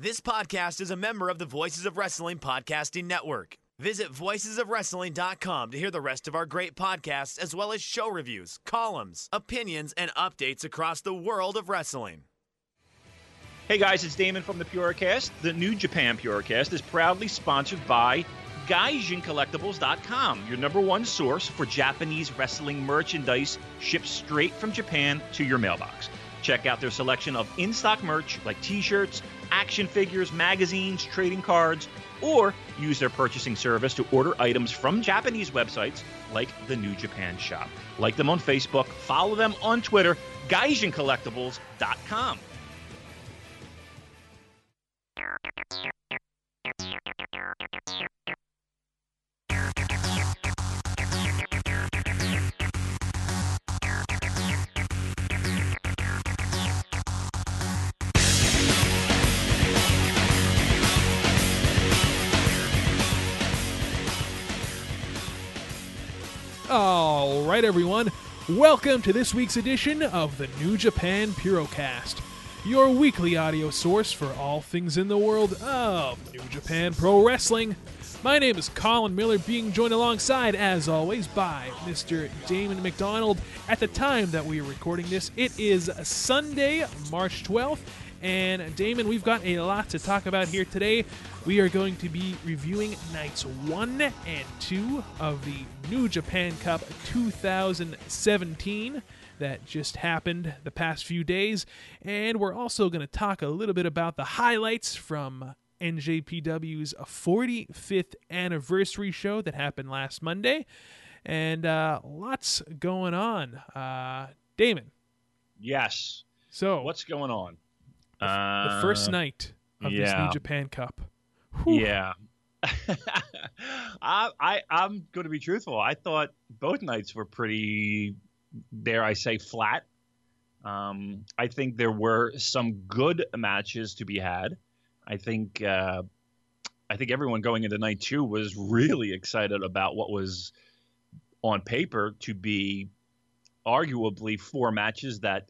This podcast is a member of the Voices of Wrestling Podcasting Network. Visit voicesofwrestling.com to hear the rest of our great podcasts, as well as show reviews, columns, opinions, and updates across the world of wrestling. Hey guys, it's Damon from the Purocast. The New Japan Purocast is proudly sponsored by GaijinCollectibles.com, your number one source for Japanese wrestling merchandise shipped straight from Japan to your mailbox. Check out their selection of in stock merch like t shirts, action figures, magazines, trading cards, or use their purchasing service to order items from Japanese websites like the New Japan Shop. Like them on Facebook, follow them on Twitter, GaijinCollectibles.com. All right, everyone. Welcome to this week's edition of the New Japan Purocast, your weekly audio source for all things in the world of New Japan Pro Wrestling. My name is Colin Miller, being joined alongside, as always, by Mr. Damon McDonald. At the time that we are recording this, it is Sunday, March 12th. And Damon, we've got a lot to talk about here today. We are going to be reviewing nights one and two of the New Japan Cup 2017 that just happened the past few days. And we're also going to talk a little bit about the highlights from NJPW's 45th anniversary show that happened last Monday. And uh, lots going on. Uh, Damon. Yes. So, What's going on? The first Uh, night of this. New Japan Cup? Whew. Yeah. I, I I'm going to be truthful. I thought both nights were pretty, dare I say, flat. Um, I think there were some good matches to be had. I think uh, I think everyone going into night two was really excited about what was on paper to be arguably four matches that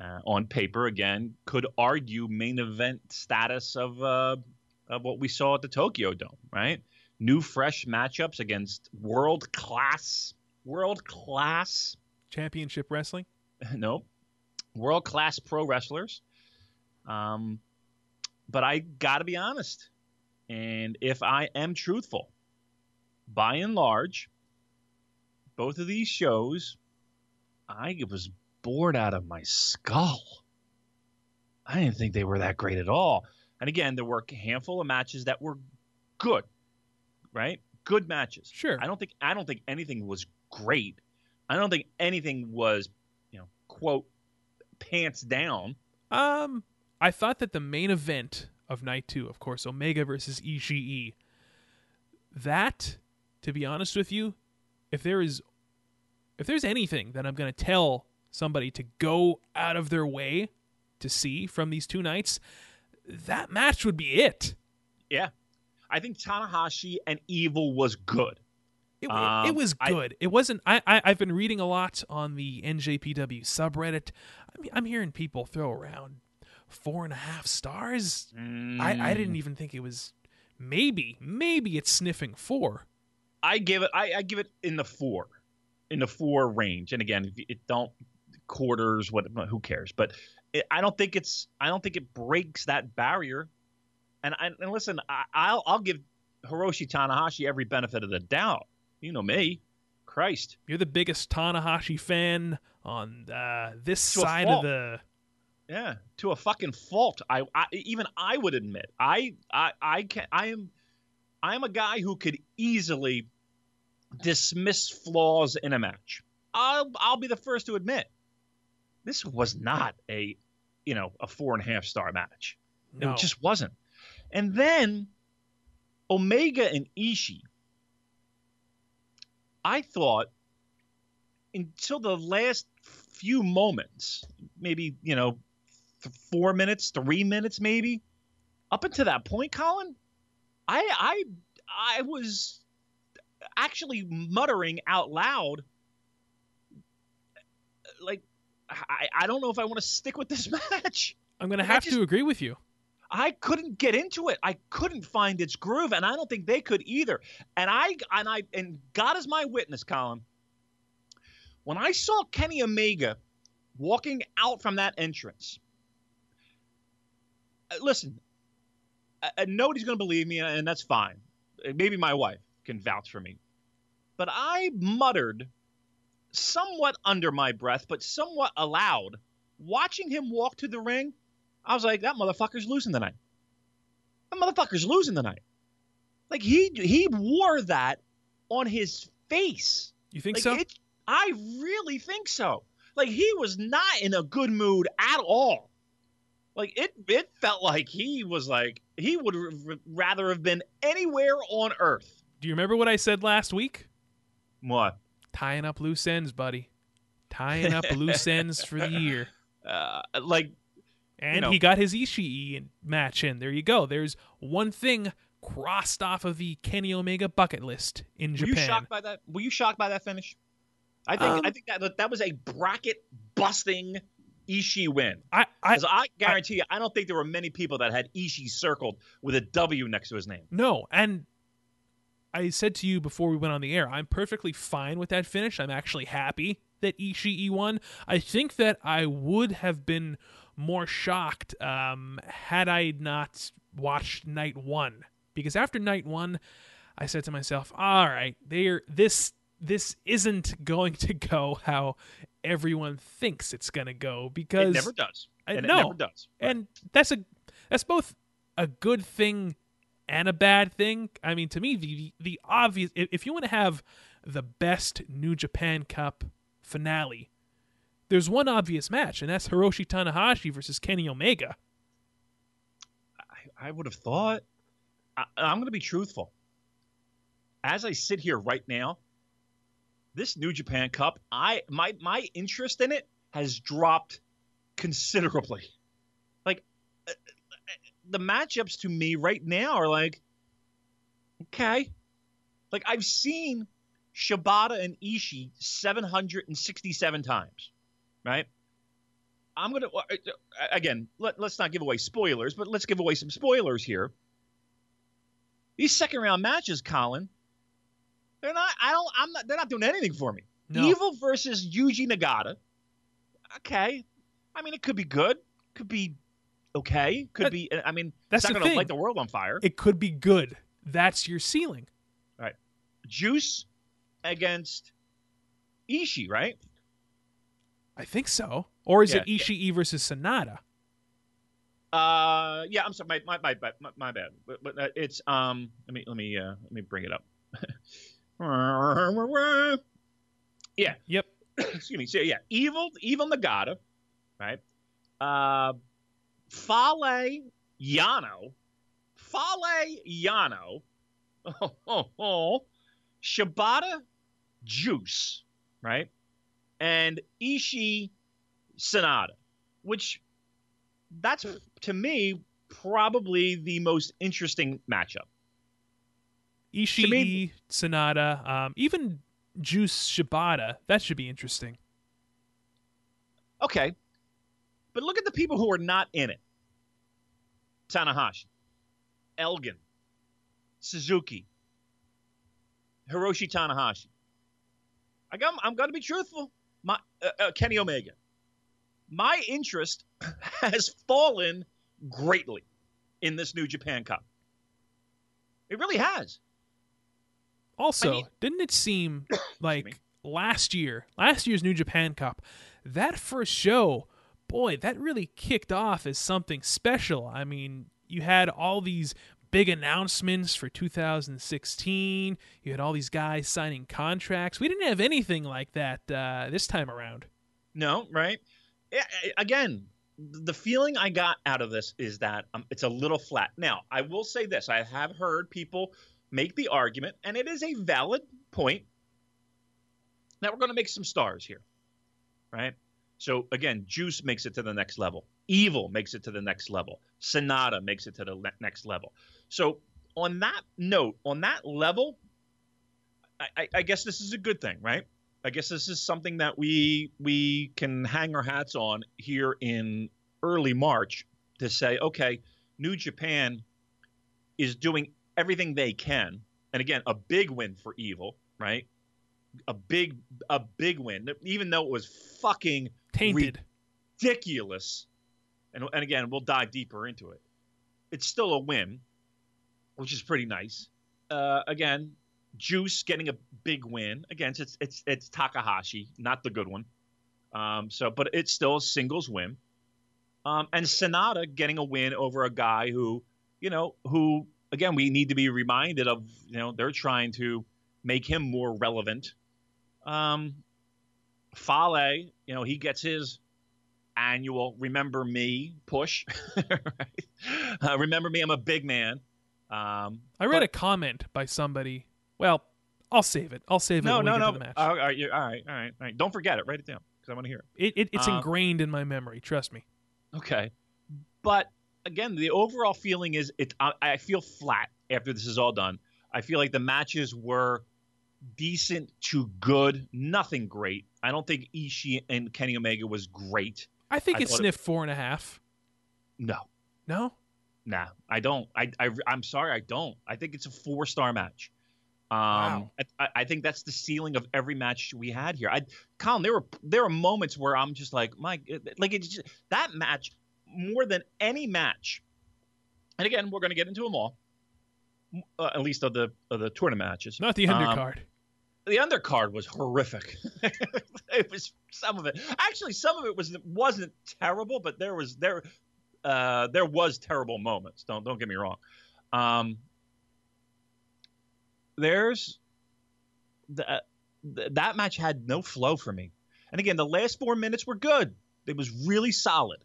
uh, on paper again could argue main event status of uh, of what we saw at the Tokyo Dome, right? New fresh matchups against world class world class Championship Wrestling. no world class pro wrestlers. Um, but I got to be honest, and if I am truthful, by and large, both of these shows, I was bored out of my skull. I didn't think they were that great at all. And again, there were a handful of matches that were good, right? Good matches. Sure. I don't think I don't think anything was great. I don't think anything was, you know, quote pants down. Um, I thought that the main event of night two, of course, Omega versus Ishii, that, to be honest with you, if there is, if there's anything that I'm going to tell somebody to go out of their way to see from these two nights, that match would be it. Yeah. I think Tanahashi and Evil was good. It, Um, it was I- good. it wasn't. I, I I've been reading a lot on the NJPW subreddit. I'm, I'm hearing people throw around four and a half stars. I, I Mm. didn't even think it was. Maybe maybe it's sniffing four. I give it. I, I give it in the four, in the four range. And again, it don't quarters, what? Who cares? But it, I don't think it's. I don't think it breaks that barrier. And I, and listen, I, I'll I'll give Hiroshi Tanahashi every benefit of the doubt. You know me, Christ. You're the biggest Tanahashi fan on uh, this To side of the. Yeah, to a fucking fault. I, I even I would admit. I I I can I am I am a guy who could easily dismiss flaws in a match. I'll I'll be the first to admit this was not a you know a four and a half star match. No. It just wasn't. And then Omega and Ishii, I thought until the last few moments, maybe, you know, th- four minutes, three minutes, maybe, up until that point, Colin, I I I was actually muttering out loud like I, I don't know if I want to stick with this match. I'm going to have just- to agree with you. I couldn't get into it. I couldn't find its groove, and I don't think they could either. And I and I and God is my witness, Colin. When I saw Kenny Omega walking out from that entrance, uh, listen, uh, uh, nobody's going to believe me, and that's fine. Maybe my wife can vouch for me, but I muttered, somewhat under my breath, but somewhat aloud, watching him walk to the ring. I was like, that motherfucker's losing tonight. That motherfucker's losing tonight. Like he he wore that on his face. You think Like so? it, I really think so. Like he was not in a good mood at all. Like it it felt like he was like he would r- rather have been anywhere on earth. Do you remember what I said last week? What? Tying up loose ends, buddy. Tying up loose ends for the year. Uh, like And know. he got his Ishii match in. There you go. There's one thing crossed off of the Kenny Omega bucket list in Were Japan. you shocked by that? Were you shocked by that finish? I think Um, I think that that was a bracket busting Ishii win. I, I Because I, guarantee you, I don't think there were many people that had Ishii circled with a W next to his name. no, and I said to you before we went on the air, I'm perfectly fine with that finish. I'm actually happy that Ishii won. I think that I would have been more shocked um, had I not watched night one, because after night one, I said to myself, "All right, there, this this isn't going to go how everyone thinks it's going to go." Because It never does. I- and no. it never does. and that's a that's both a good thing and a bad thing. I mean, to me, the the obvious if you want to have the best New Japan Cup finale, there's one obvious match, and that's Hiroshi Tanahashi versus Kenny Omega. I, I would have thought. I, I'm going to be truthful. As I sit here right now, this New Japan Cup, I my my interest in it has dropped considerably. Like the matchups to me right now are like, okay, like I've seen Shibata and Ishii 767 times, right? I'm gonna uh, uh, again. Let, let's not give away spoilers, but let's give away some spoilers here. These second round matches, Colin, they're not. I don't. I'm not. They're not doing anything for me. No. Evil versus Yuji Nagata. Okay, I mean it could be good. Could be okay. Could That- be. I mean, that's not going to light the world on fire. It could be good. That's your ceiling. All right. Juice against Ishii, right? I think so. Or is it Yeah. Ishii versus Sanada? Uh, yeah. I'm sorry. My my my my, my bad. But, but uh, it's um. Let me let me uh let me bring it up. yeah. Yep. Excuse me. So yeah, evil evil Nagata, right? Uh, Fale Yano, Fale Yano, oh, oh, oh, Shibata Juice, right? And Ishii Sanada, which that's to me probably the most interesting matchup. Ishii, me- Sanada, um, even Juice Shibata. That should be interesting. Okay. But look at the people who are not in it. Tanahashi, Elgin, Suzuki, Hiroshi Tanahashi. I got, I'm going to be truthful. My uh, uh, Kenny Omega. My interest has fallen greatly in this New Japan Cup. It really has. Also, I mean- didn't it seem like last year, last year's New Japan Cup, that first show, boy, that really kicked off as something special. I mean, you had all these big announcements for 2016. You had all these guys signing contracts. We didn't have anything like that uh, this time around. No, right? Again, the feeling I got out of this is that um, it's a little flat. Now, I will say this: I have heard people make the argument, and it is a valid point, that we're going to make some stars here, right? So again, Juice makes it to the next level. Evil makes it to the next level. Sanada makes it to the le- next level. So on that note, on that level, I, I guess this is a good thing, right? I guess this is something that we we can hang our hats on here in early March to say, okay, New Japan is doing everything they can, and again, a big win for Evil, right? A big a big win, even though it was fucking Tainted. ridiculous. And and again, we'll dive deeper into it. It's still a win, which is pretty nice. Uh, again, Juice getting a big win against it's it's it's Takahashi, not the good one. Um, so, but it's still a singles win. Um, and Sanada getting a win over a guy who, you know, who again we need to be reminded of. You know, they're trying to make him more relevant. Um, Fale, you know, he gets his annual "Remember Me" push. right? uh, remember me, I'm a big man. Um, I read but- a comment by somebody. Well, I'll save it. I'll save it. no, we no, no. match. Oh, all, right, all right, all right, all right. Don't forget it. Write it down because I want to hear it. it, it, it's uh, ingrained in my memory. Trust me. Okay, but again, the overall feeling is it. I, I feel flat after this is all done. I feel like the matches were decent to good, nothing great. I don't think Ishii and Kenny Omega was great. I think I it thought it- sniffed four and a half. No, No, Nah, I don't. I, I I'm sorry, I don't. I think it's a four star match. Um, Wow. I, I think that's the ceiling of every match we had here. I, Colin, there were there were moments where I'm just like, my, like it's just, that match more than any match. And again, we're going to get into them all, uh, at least of the of the tournament matches. not the Um, undercard. The undercard was horrific. it was some of it. Actually, some of it was wasn't terrible, but there was there uh, there was terrible moments. Don't don't get me wrong. Um, there's the, uh, th- that match had no flow for me. And again, the last four minutes were good. It was really solid.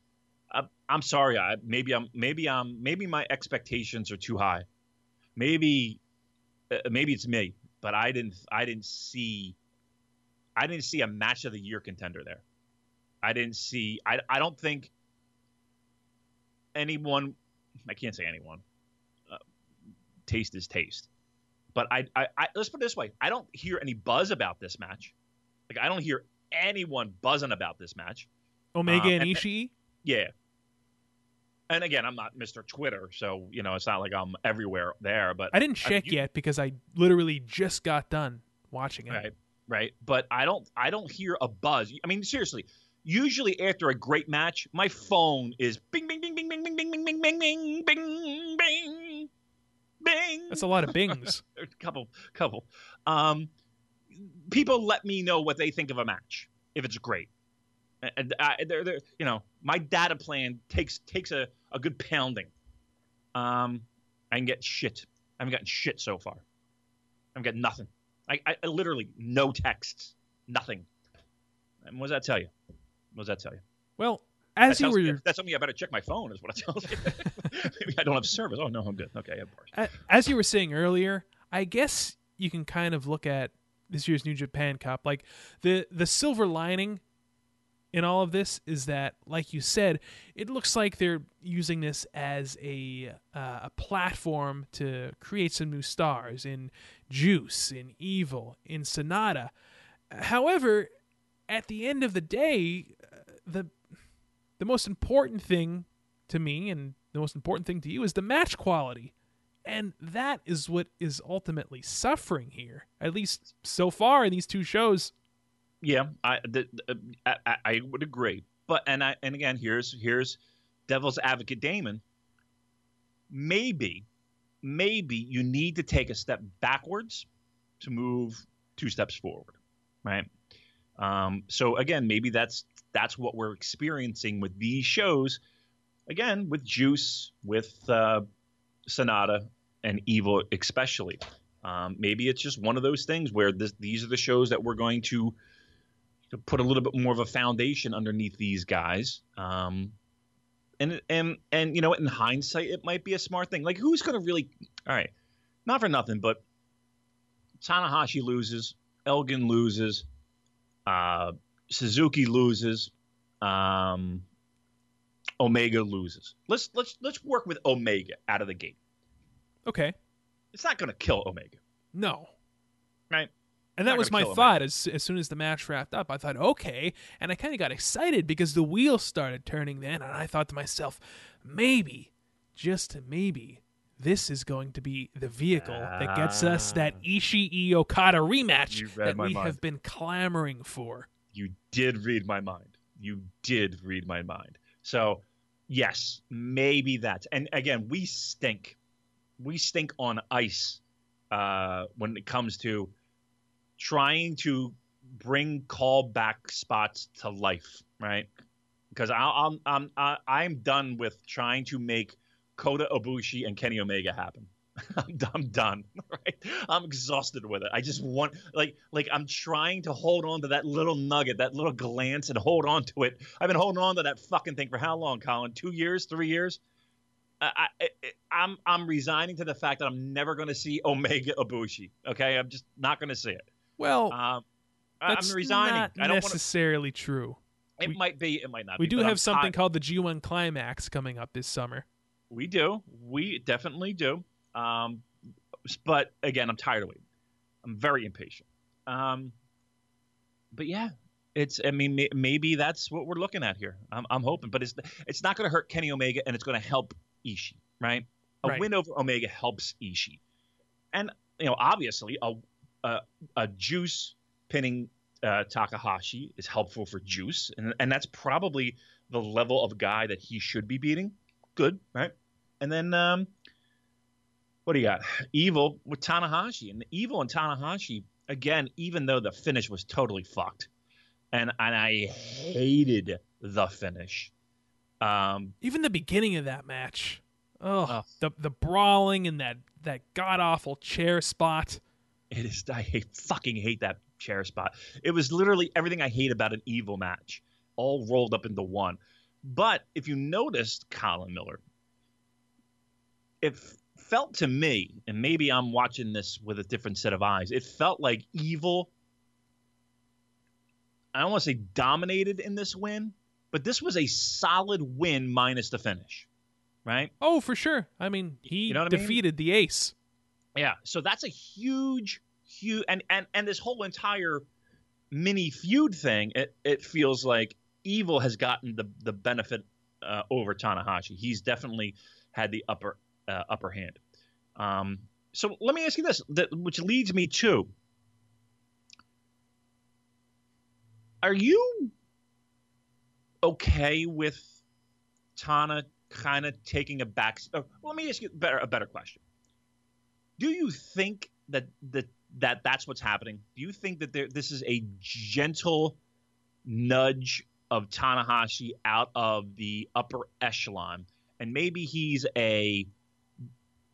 I, I'm sorry. I maybe I'm maybe I'm maybe my expectations are too high. Maybe uh, maybe it's me, but I didn't I didn't see I didn't see a match of the year contender there. I didn't see I I don't think anyone I can't say anyone. Uh, taste is taste. But I, I I let's put it this way. I don't hear any buzz about this match. Like I don't hear anyone buzzing about this match. Omega uh, and and- Ishii. Yeah. And again, I'm not Mr. Twitter, so you know it's not like I'm everywhere there. But I didn't check you- yet because I literally just got done watching it. right right but i don't i don't hear a buzz i mean seriously usually after a great match my phone is bing bing bing bing bing bing bing bing bing bing bing bing bing bing That's a lot of bings. a couple couple um people let me know what they think of a match if it's great and I, they're, they're, you know my data plan takes takes a, a good pounding. Um i can get shit. I haven't gotten shit so far. I've got nothing. I, I, I literally no texts. Nothing. And what does that tell you? What does that tell you? Well, that as you tells me- were that's something i better check my phone is what it tells you maybe i don't have service. Oh no i'm good. Okay of course. As you were saying earlier, I guess you can kind of look at this year's New Japan Cup. Like the the silver lining in all of this is that, like you said, it looks like they're using this as a uh, a platform to create some new stars in Juice, in Evil, in Sanada. However, at the end of the day, uh, the the most important thing to me and the most important thing to you is the match quality. And that is what is ultimately suffering here, at least so far in these two shows. Yeah, I, the, the, I I- I would agree. But and I and again, here's here's Devil's Advocate Damon. Maybe, maybe you need to take a step backwards to move two steps forward, right? Um, so again, maybe that's that's what we're experiencing with these shows. Again, with Juice, with uh, Sanada, and Evil, especially. Um, maybe it's just one of those things where this, these are the shows that we're going to to put a little bit more of a foundation underneath these guys. Um, And and and you know, in hindsight, it might be a smart thing. Like, who's going to really? All right, not for nothing, but Tanahashi loses, Elgin loses, uh, Suzuki loses, um, Omega loses. Let's let's let's work with Omega out of the gate. Okay. It's not going to kill Omega, No. right? And that was my him, thought as, as soon as the match wrapped up. I thought, okay. And I kind of got excited because the wheels started turning then. And I thought to myself, maybe, just maybe, this is going to be the vehicle that gets us that Ishii Okada rematch Ah. That we mind. have been clamoring for. You did read my mind. You did read my mind. So, yes, maybe that's. And again, we stink. We stink on ice uh, when it comes to trying to bring callback spots to life, right? Because I'm I'm I'm done with trying to make Kota Ibushi and Kenny Omega happen. I'm, I'm done. Right? I'm exhausted with it. I just want like like I'm trying to hold on to that little nugget, that little glance, and hold on to it. I've been holding on to that fucking thing for how long, Colin? Two years, three years. I, I, I'm I'm resigning to the fact that I'm never going to see Omega Ibushi. Okay, I'm just not going to see it. Well, Um, that's I'm resigning. not I don't want to. necessarily true. It we- might be. It might not. We be, do have I'm something ti- called the G1 Climax coming up this summer. We do. We definitely do. Um, but again, I'm tired of waiting. I'm very impatient. Um, but yeah, it's. I mean, may, maybe that's what we're looking at here. I'm, I'm hoping, but it's it's not going to hurt Kenny Omega, and it's going to help Ishii, right? A Right. win over Omega helps Ishii, and you know, obviously, a a, a Juice pinning uh, Takahashi is helpful for Juice, and and that's probably the level of guy that he should be beating. Good, right? And then um, what do you got? Evil with Tanahashi, and Evil and Tanahashi again. Even though the finish was totally fucked, and and I hated the finish. Um, Even the beginning of that match. Oh, Oh. the the brawling and that that god awful chair spot. It is. I hate, fucking hate that chair spot. It was literally everything I hate about an evil match, all rolled up into one. But if you noticed, Colin Miller, it felt to me, and maybe I'm watching this with a different set of eyes. It felt like evil. I don't want to say dominated in this win, but this was a solid win minus the finish, right? Oh, for sure. I mean, he You know what I mean? defeated the ace. Yeah, so that's a huge, huge, and and and this whole entire mini feud thing. It it feels like Evil has gotten the the benefit uh, over Tanahashi. He's definitely had the upper uh, upper hand. Um, so let me ask you this, that, which leads me to: Are you okay with Tana kind of taking a back? Oh, let me ask you better a better question do you think that that that that's what's happening? Do you think that there, this is a gentle nudge of Tanahashi out of the upper echelon, and maybe he's a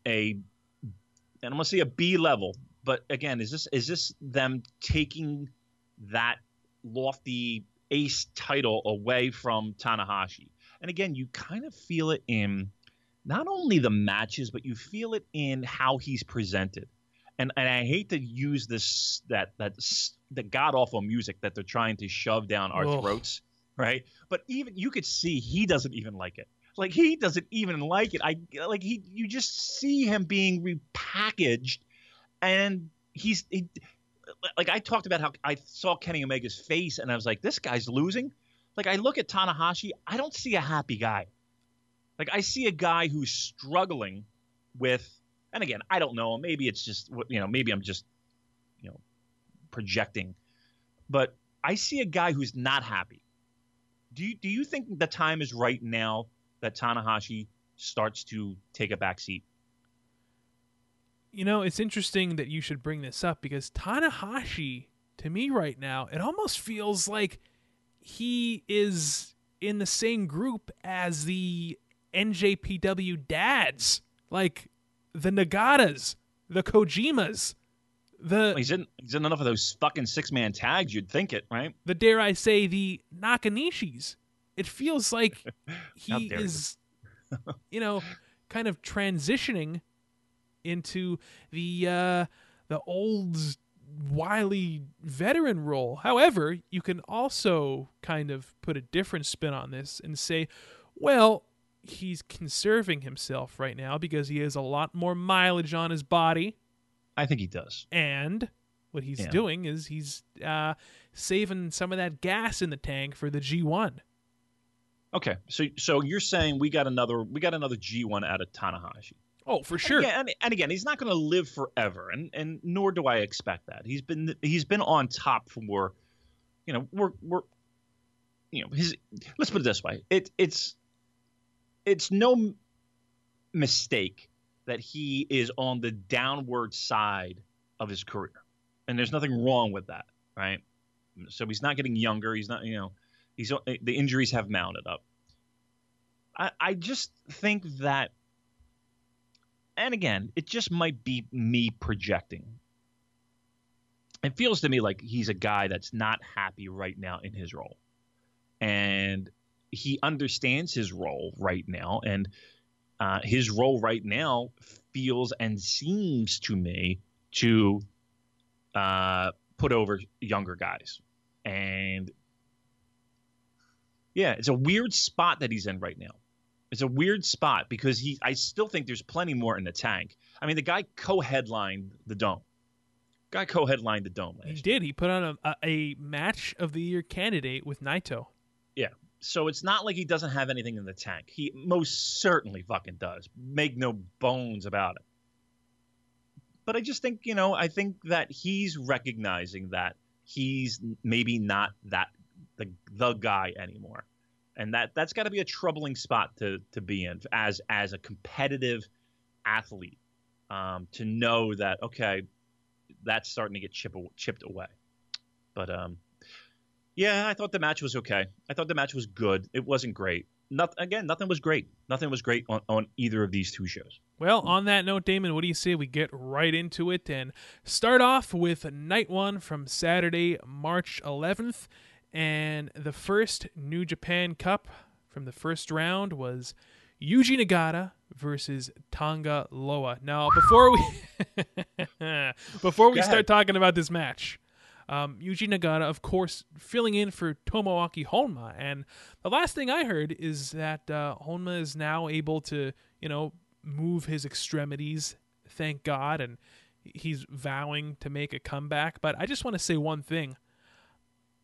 a and I'm gonna say a B level, but again, is this is this them taking that lofty ace title away from Tanahashi? And again, you kind of feel it in not only the matches, but you feel it in how he's presented. And and I hate to use this that that the god awful music that they're trying to shove down our Ugh. throats, right? But even you could see he doesn't even like it. Like he doesn't even like it. I like he you just see him being repackaged, and he's he, like I talked about how I saw Kenny Omega's face, and I was like, this guy's losing. Like I look at Tanahashi, I don't see a happy guy. Like I see a guy who's struggling with, and again, I don't know. Maybe it's just you know, maybe I'm just you know projecting, but I see a guy who's not happy. Do you do you think the time is right now that Tanahashi starts to take a back seat? You know, it's interesting that you should bring this up because Tanahashi, to me right now, it almost feels like he is in the same group as the NJPW dads, like the Nagatas, the Kojimas, the He's in he's in enough of those fucking six man tags. You'd think it, right? the dare I say the Nakanishis. it feels like he is, you know, kind of transitioning into the uh, the old wily veteran role. However, you can also kind of put a different spin on this and say, well, he's conserving himself right now because he has a lot more mileage on his body I think he does. and what he's Yeah. doing is he's uh, saving some of that gas in the tank for the G1. Okay, so so you're saying we got another we got another G1 out of Tanahashi. Oh, for sure. Yeah, and, and again, he's not going to live forever, and and nor do I expect that. He's been he's been on top for, you know, we're we're, you know, his. Let's put it this way: it it's it's no mistake that he is on the downward side of his career, and there's nothing wrong with that, right? So he's not getting younger. He's not, you know, he's uh, the injuries have mounted up. I I just think that and again, it just might be me projecting. It feels to me like he's a guy that's not happy right now in his role. And he understands his role right now. And uh, his role right now feels and seems to me to uh, put over younger guys. And yeah, it's a weird spot that he's in right now. It's a weird spot because he. I still think there's plenty more in the tank. I mean, the guy co-headlined the dome. Guy co-headlined the dome He did. He put on a, a, match of the year candidate with Naito. year. So it's not like he doesn't have anything in the tank. He most certainly fucking does. Make no bones about it. But I just think you know. I think that he's recognizing that he's maybe not that the the guy anymore. and that that's got to be a troubling spot to to be in as as a competitive athlete um, to know that okay that's starting to get chip, chipped away but um yeah i thought the match was okay. I thought the match was good. It wasn't great. Not, again nothing was great. Nothing was great on, on either of these two shows. Well, on that note, Damon, what do you say we get right into it and start off with night one from Saturday, March 11th? And the first New Japan Cup from the first round was Yuji Nagata versus Tonga Loa. Now, before we before we start talking about this match, um, Yuji Nagata, of course, filling in for Tomoaki Honma. And the last thing I heard is that uh, Honma is now able to, you know, move his extremities, thank God, and he's vowing to make a comeback. But I just want to say one thing.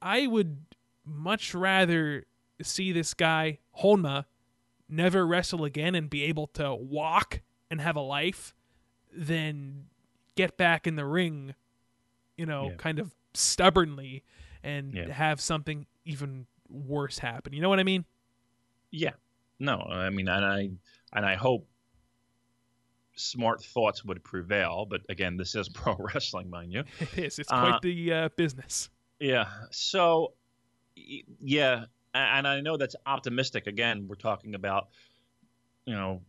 I would much rather see this guy, Honma, never wrestle again and be able to walk and have a life than get back in the ring, you know, Yeah. kind of stubbornly and Yeah. have something even worse happen. You know what I mean? yeah no i mean and i and i hope smart thoughts would prevail but again this is pro wrestling mind you It is. It's Uh, quite the uh, business. Yeah. So, yeah, and I know that's optimistic. Again, we're talking about, you know,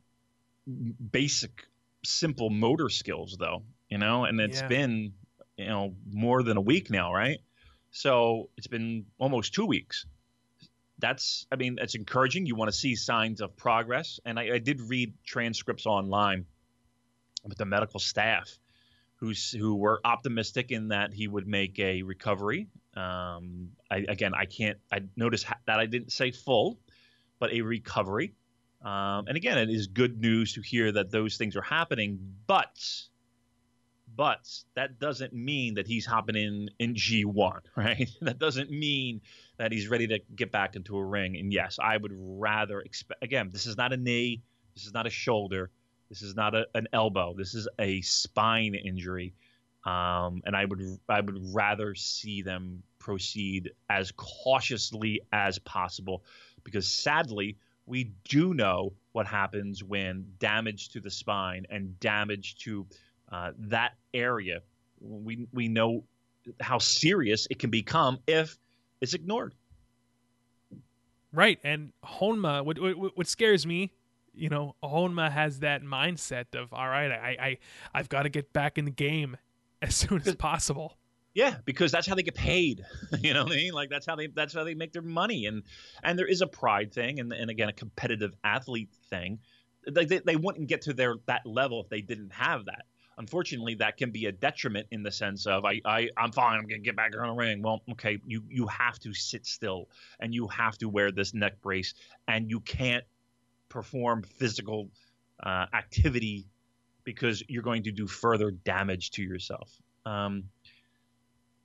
basic, simple motor skills, though. You know, and it's Yeah. been, you know, more than a week now, right? So it's been almost two weeks. That's, I mean, that's encouraging. You want to see signs of progress, and I, I did read transcripts online with the medical staff who's who were optimistic in that he would make a recovery. Um, I, again, I can't. I noticed ha- that I didn't say full, but a recovery. Um, and again, it is good news to hear that those things are happening. But, but that doesn't mean that he's hopping in in G1, right? that doesn't mean that he's ready to get back into a ring. And yes, I would rather expect. Again, this is not a knee. This is not a shoulder. This is not a, an elbow. This is a spine injury, um, and I would I would rather see them proceed as cautiously as possible, because sadly we do know what happens when damage to the spine and damage to uh, that area. We we know how serious it can become if it's ignored. Right, and Honma, what, what what scares me, you know, Honma has that mindset of, all right, I I I've got to get back in the game as soon as possible. Yeah, because that's how they get paid. you know what I mean? Like that's how they that's how they make their money. And and there is a pride thing, and and again a competitive athlete thing. They they, they wouldn't get to their that level if they didn't have that. Unfortunately, that can be a detriment in the sense of I, I I'm fine. I'm gonna get back in the ring. Well, okay, you you have to sit still and you have to wear this neck brace, and you can't perform physical uh, activity because you're going to do further damage to yourself. Um,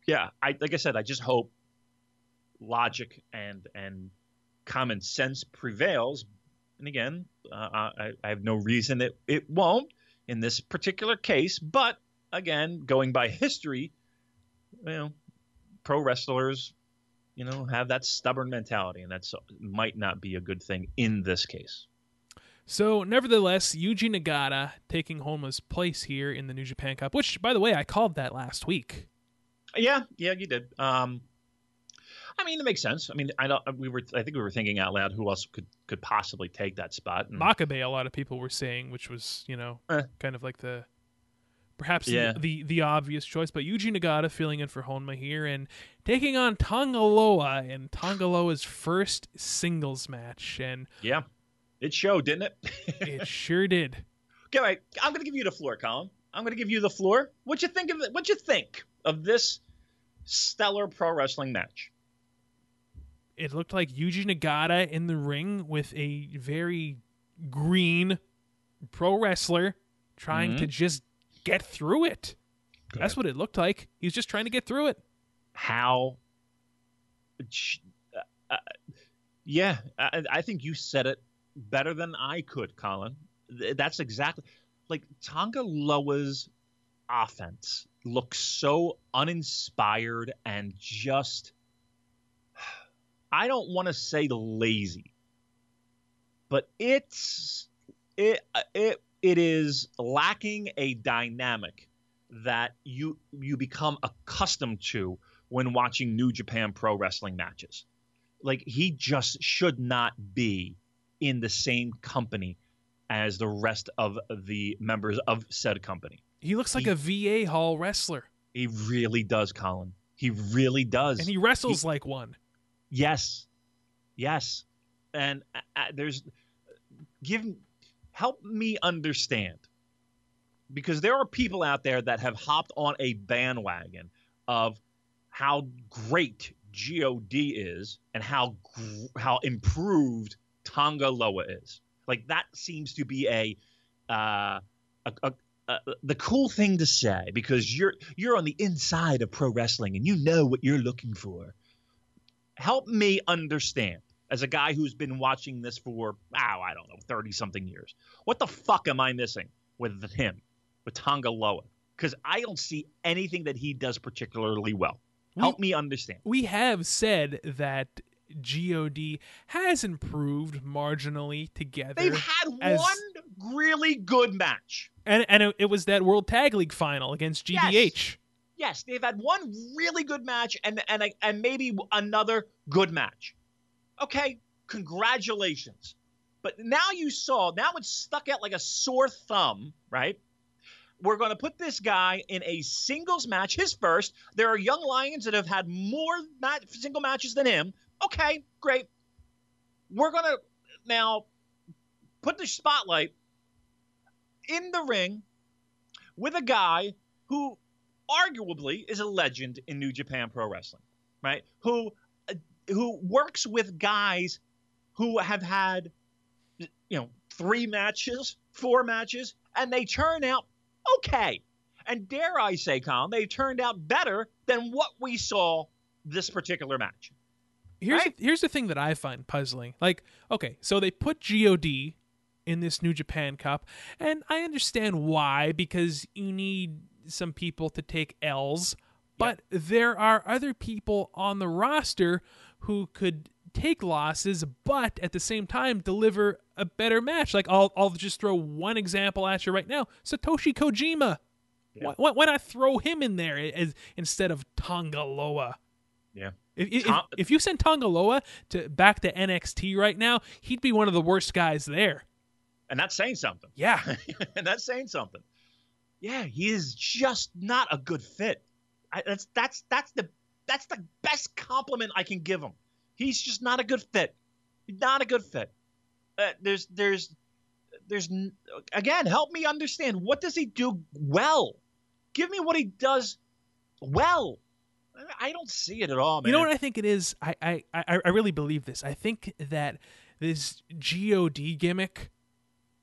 yeah, I like I said, I just hope logic and and common sense prevails. And again, uh, I, I have no reason that it won't in this particular case. But again, going by history, you know, pro wrestlers, you know, have that stubborn mentality, and that's might not be a good thing in this case. So, nevertheless, Yuji Nagata taking Honma's place here in the New Japan Cup, which, by the way, I called that last week. Yeah, yeah, you did. Um, I mean, it makes sense. I mean, I don't. We were. I think we were thinking out loud who else could could possibly take that spot. And, Makabe, a lot of people were saying, which was you know eh. kind of like the perhaps yeah. the, the, the obvious choice. But Yuji Nagata filling in for Honma here and taking on Tanga Loa in Tanga Loa's first singles match. And yeah, it showed, didn't it? it sure did. Okay, right. I'm going to give you the floor, Colin. I'm going to give you the floor. What you think of it? What you think of this stellar pro wrestling match? It looked like Yuji Nagata in the ring with a very green pro wrestler trying mm-hmm. to just get through it. Good. That's what it looked like. He was just trying to get through it. How? Uh, uh, yeah, I, I think you said it better than I could, Colin. That's exactly like Tonga Loa's offense looks so uninspired and just I don't want to say lazy, but it's it it it is lacking a dynamic that you you become accustomed to when watching New Japan Pro Wrestling matches. Like he just should not be in the same company as the rest of the members of said company. He looks like he, a VA Hall wrestler. He really does, Colin. He really does. And he wrestles he, like one. Yes. Yes. And uh, uh, there's give help me understand because there are people out there that have hopped on a bandwagon of how great God is and how how improved Tanga Loa is. Like that seems to be a, uh, a, a, a, the cool thing to say because you're you're on the inside of pro wrestling and you know what you're looking for. Help me understand as a guy who's been watching this for oh I don't know thirty something years. What the fuck am I missing with him with Tonga Loa? Because I don't see anything that he does particularly well. Help we, me understand. We have said that God has improved marginally together. They've had as, one really good match, and and it, it, was that World Tag League final against GBH. Yes. Yes, they've had one really good match, and and and maybe another good match. Okay, congratulations. But now you saw, now it's stuck out like a sore thumb, right? We're going to put this guy in a singles match, his first. There are young lions that have had more single matches than him. Okay, great. We're going to now put the spotlight in the ring with a guy who arguably is a legend in New Japan Pro Wrestling, right? Who uh, who works with guys who have had you know, 3 matches, 4 matches and they turn out okay. And dare I say, Colin, they turned out better than what we saw this particular match. Here's right? the, here's the thing that I find puzzling. Like, okay, so they put God in this New Japan Cup, and I understand why because you need some people to take L's, but yep. there are other people on the roster who could take losses, but at the same time deliver a better match. Like I'll I'll just throw one example at you right now: Satoshi Kojima. Yeah. Why, why, not throw him in there as, instead of Tanga Loa? Yeah. If, if, if, you send Tanga Loa to back to NXT right now, he'd be one of the worst guys there. And that's saying something. Yeah. and that's saying something. Yeah, he is just not a good fit. I, that's that's that's the that's the best compliment I can give him. He's just not a good fit. Not a good fit. Uh, there's there's there's again help me understand what does he do well give me what he does well i don't see it at all man. you know what i think it is I, I i really believe this i think that this god gimmick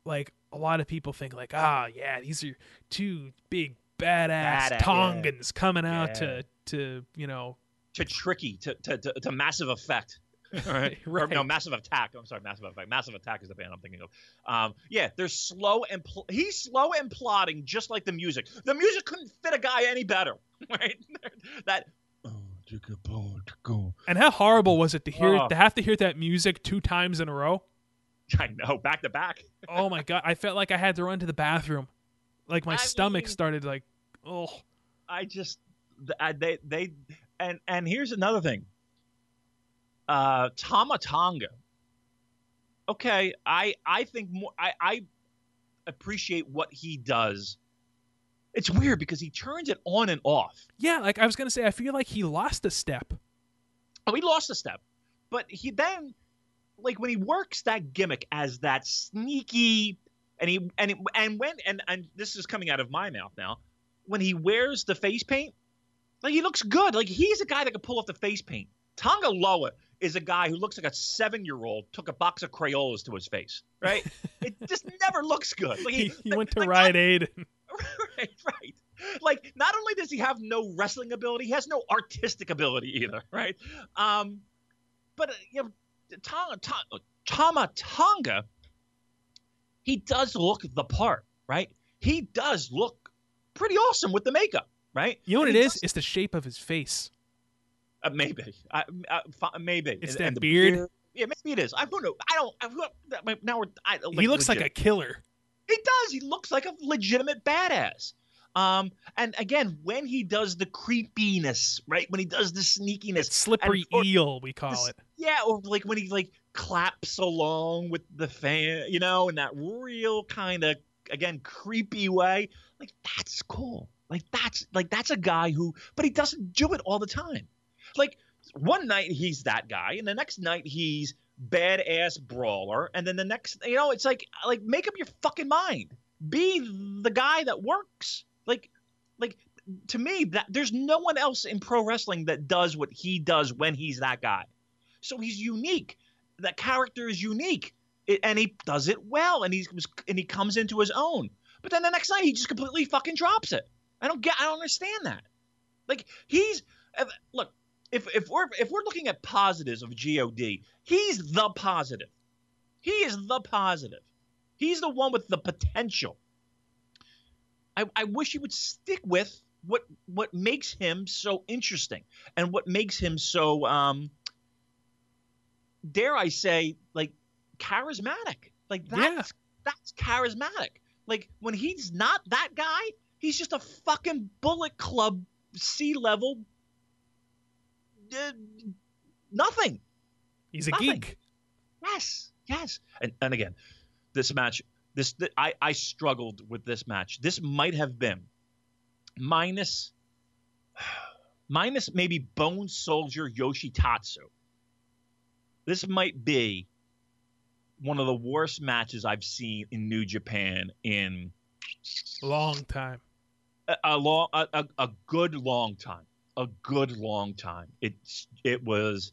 like a lot of people think like ah oh, yeah these are two big badass, badass tongans yeah. coming out yeah. to to you know to tricky to, to, to, to massive effect right. right. Or, no, Massive Attack. I'm sorry, Massive Attack. Massive Attack is the band I'm thinking of. Um, yeah, they're slow and pl- he's slow and plodding, just like the music. The music couldn't fit a guy any better, right? that. Oh, to go. And how horrible was it to hear oh. to have to hear that music two times in a row? I know, back to back. oh my god, I felt like I had to run to the bathroom, like my I stomach mean, started like, oh. I just, I, they, they, and and here's another thing uh, Tama Tonga. Okay, I I think more. I, I appreciate what he does. It's weird because he turns it on and off. Yeah, like I was gonna say, I feel like he lost a step. Oh, he lost a step, but he then, like when he works that gimmick as that sneaky, and he and and when and and this is coming out of my mouth now, when he wears the face paint, like he looks good. Like he's a guy that can pull off the face paint. Tonga Loa is a guy who looks like a seven year old took a box of Crayolas to his face, right? it just never looks good. Like he, he went to like, Rite Aid. right, right. Like not only does he have no wrestling ability, he has no artistic ability either, right? Um, but uh, you know, Tonga, Tonga, Tama Tonga, he does look the part, right? He does look pretty awesome with the makeup, right? You know what it is? Does... It's the shape of his face. Uh, maybe. I, uh, maybe. It's and, that and beard. beard. Yeah, maybe it is. I don't know. I don't. I, now we're. I, like, he looks legit. like a killer. He does. He looks like a legitimate badass. Um, and again, when he does the creepiness, right? When he does the sneakiness, slippery and, eel, we call it. Yeah, or like when he like claps along with the fan, you know, in that real kind of again creepy way. Like that's cool. Like that's like that's a guy who, but he doesn't do it all the time. Like one night he's that guy, and the next night he's badass brawler, and then the next, you know, it's like like make up your fucking mind. Be the guy that works. Like like to me that there's no one else in pro wrestling that does what he does when he's that guy. So he's unique. That character is unique, it, and he does it well, and he's and he comes into his own. But then the next night he just completely fucking drops it. I don't get. I don't understand that. Like he's look if if we're if we're looking at positives of God, he's the positive. He is the positive. He's the one with the potential. I, I wish he would stick with what what makes him so interesting and what makes him so um dare I say like charismatic. Like that's yeah. that's charismatic. Like when he's not that guy, he's just a fucking bullet club sea level nothing. He's a nothing. geek. Yes, yes. And and again, this match, this th- I I struggled with this match. This might have been minus minus maybe Bone Soldier Yoshitatsu. This might be one of the worst matches I've seen in New Japan in long time. A, a long, a, a, a good long time a good long time. It it was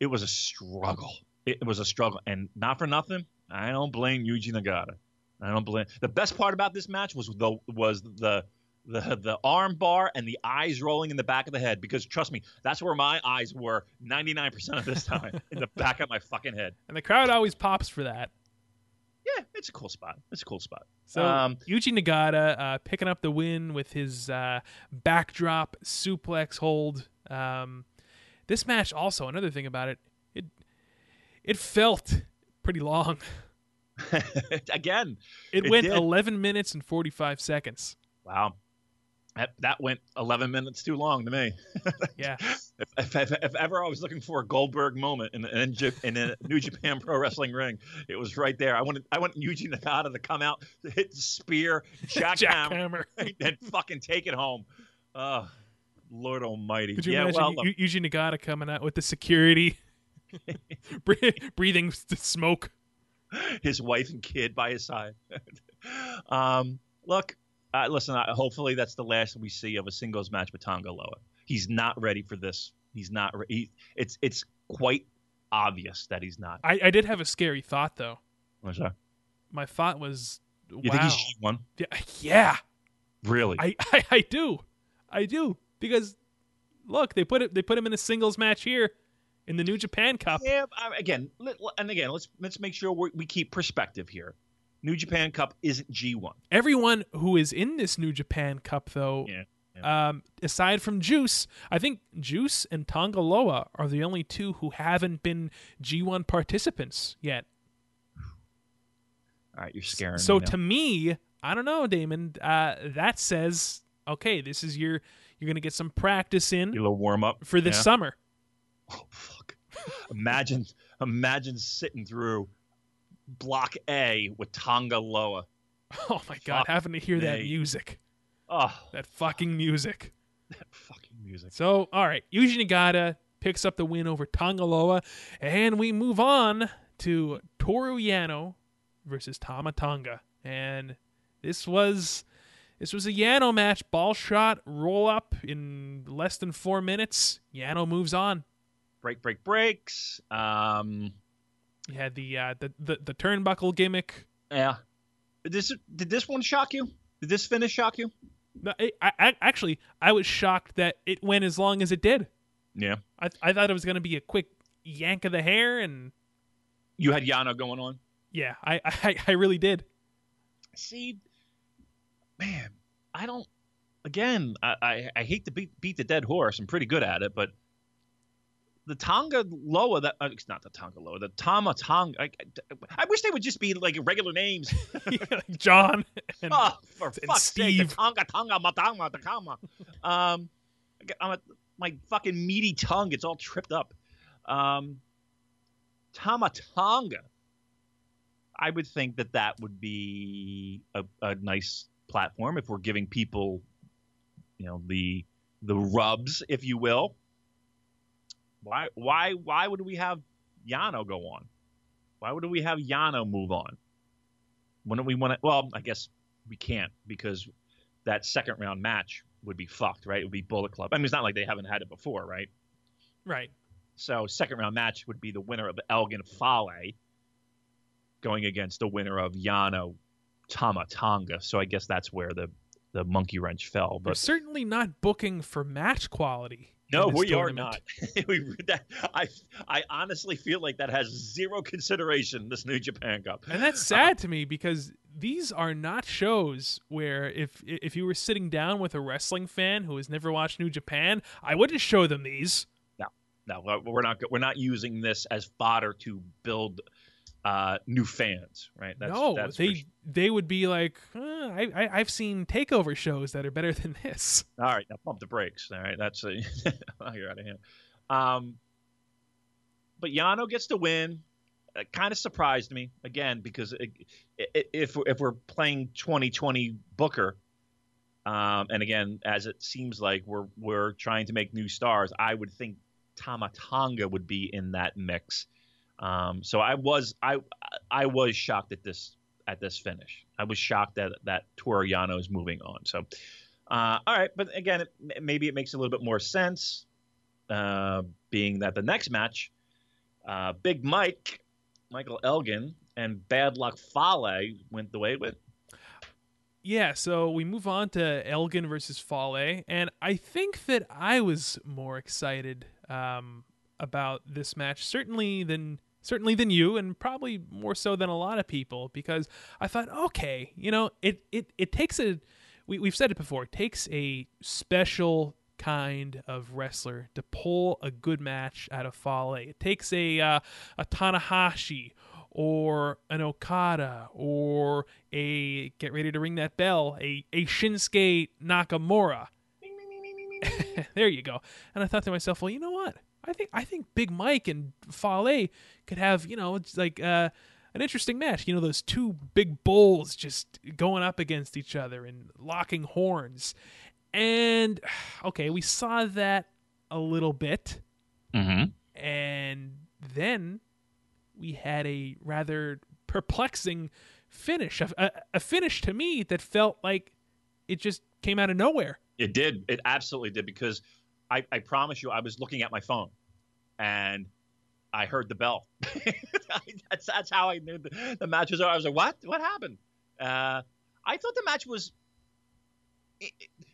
it was a struggle. It was a struggle, and not for nothing. I don't blame Yuji Nagata. I don't blame. The best part about this match was the was the the the arm bar and the eyes rolling in the back of the head because trust me, that's where my eyes were 99% of this time in the back of my fucking head. And the crowd always pops for that yeah, it's a cool spot. It's a cool spot. So um, Yuji Nagata uh, picking up the win with his uh, backdrop suplex hold. Um, this match also another thing about it, it it felt pretty long. Again, it, it went did. 11 minutes and 45 seconds. Wow. That, that went 11 minutes too long to me. yeah. If, if, if, if, ever I was looking for a Goldberg moment in, in, in a New Japan Pro Wrestling ring, it was right there. I wanted I want Yuji Nagata to come out, to hit the spear, jackhammer, jack and fucking take it home. Uh, Lord Almighty. Could you yeah, imagine well, Yu- Yuji Nagata coming out with the security, breathing smoke? his wife and kid by his side. um, look, uh, listen. Uh, hopefully, that's the last we see of a singles match with Tonga Loa. He's not ready for this. He's not. Re- he, it's it's quite obvious that he's not. I, I did have a scary thought though. What's that? My thought was, You think he's G one? yeah, yeah, Really? I, I I do, I do because look, they put it they put him in a singles match here in the New Japan Cup. yeah. Again, and again, let's let's make sure we keep perspective here. New Japan Cup isn't G one. Everyone who is in this New Japan Cup though. Yeah. Um, aside from Juice, I think Juice and Tonga Loa are the only two who haven't been G1 participants yet. All right, you're scaring So me. to me, I don't know, Damon. Uh, that says okay, this is your you're gonna get some practice in Your little warm up for this Yeah. summer. Oh fuck! imagine, imagine sitting through Block A with Tonga Loa. Oh my god, Fuck having to hear that music, Oh, that fucking music. that fucking music. So all right, Yuji Nagata picks up the win over Tonga Loa, and we move on to Toru Yano versus Tama Tonga, and this was. This was a Yano match, ball shot, roll up in less than four minutes. Yano moves on. Break, break, breaks. Um, You had the uh, the, the the turnbuckle gimmick. yeah. Did this did this one shock you? Did this finish shock you? No, I, I, I- actually I was shocked that it went as long as it did. Yeah. I I thought it was going to be a quick yank of the hair, and You had Yano going on. yeah, I I, I really did. See, man, I don't. Again, I, I, I hate to beat beat the dead horse. I'm pretty good at it, but the Tonga Loa that uh, it's not the Tonga Loa, the Tama Tonga. I, I wish they would just be like regular names. John and oh, for and fuck's sake, Steve. the Tonga Tonga Matanga Takama. Um, I'm a, my fucking meaty tongue gets all tripped up. Um, Tama Tonga. I would think that that would be a, a nice platform if we're giving people, you know, the the rubs, if you will. Why why why would we have Yano go on? Why would we have Yano move on? Wouldn't we want to? Well, I guess we can't because that second round match would be fucked, right? It would be Bullet Club. I mean, it's not like they haven't had it before, right? right. So second round match would be the winner of Elgin Fale going against the winner of Yano Tama Tonga. So I guess that's where the the monkey wrench fell. But certainly not booking for match quality. No, we are not. we, that, I I honestly feel like that has zero consideration. This New Japan Cup. And that's Uh, sad to me because these are not shows where if if you were sitting down with a wrestling fan who has never watched New Japan, I wouldn't show them these. No, no, we're not. We're not using this as fodder to build uh, new fans, right? That's, no, that's they sure. they would be like, "Uh, I, I I've seen takeover shows that are better than this. All right, now pump the brakes. All right, that's a, you're out of hand. Um, but Yano gets the win. It kind of surprised me again because it, it, if if we're playing 2020 Booker, um, and again as it seems like we're we're trying to make new stars, I would think Tama Tonga would be in that mix. Um, so I was I I was shocked at this at this finish. I was shocked that that Toru Yano is moving on. So. Uh, all right, but again, it, maybe it makes a little bit more sense, uh, being that the next match, uh, Big Mike, Michael Elgin, and Bad Luck Fale went the way with. Yeah, so we move on to Elgin versus Fale, and I think that I was more excited um, about this match certainly than certainly than you, and probably more so than a lot of people because I thought, okay, you know, it it it takes a we, we've said it before, it takes a special kind of wrestler to pull a good match out of Fale. It takes a uh, a Tanahashi or an Okada or a get ready to ring that bell, a, a Shinsuke Nakamura. there you go. And I thought to myself, well, you know what? I think I think Big Mike and Fale could have, you know, it's like uh, an interesting match. You know, those two big bulls just going up against each other and locking horns. And okay, we saw that a little bit, Mm-hmm. and then we had a rather perplexing finish. A, a, a finish to me that felt like it just came out of nowhere. It did. It absolutely did because I, I promise you, I was looking at my phone and I heard the bell. that's that's how I knew the, the match was over. I was like, what? What happened? Uh, I thought the match was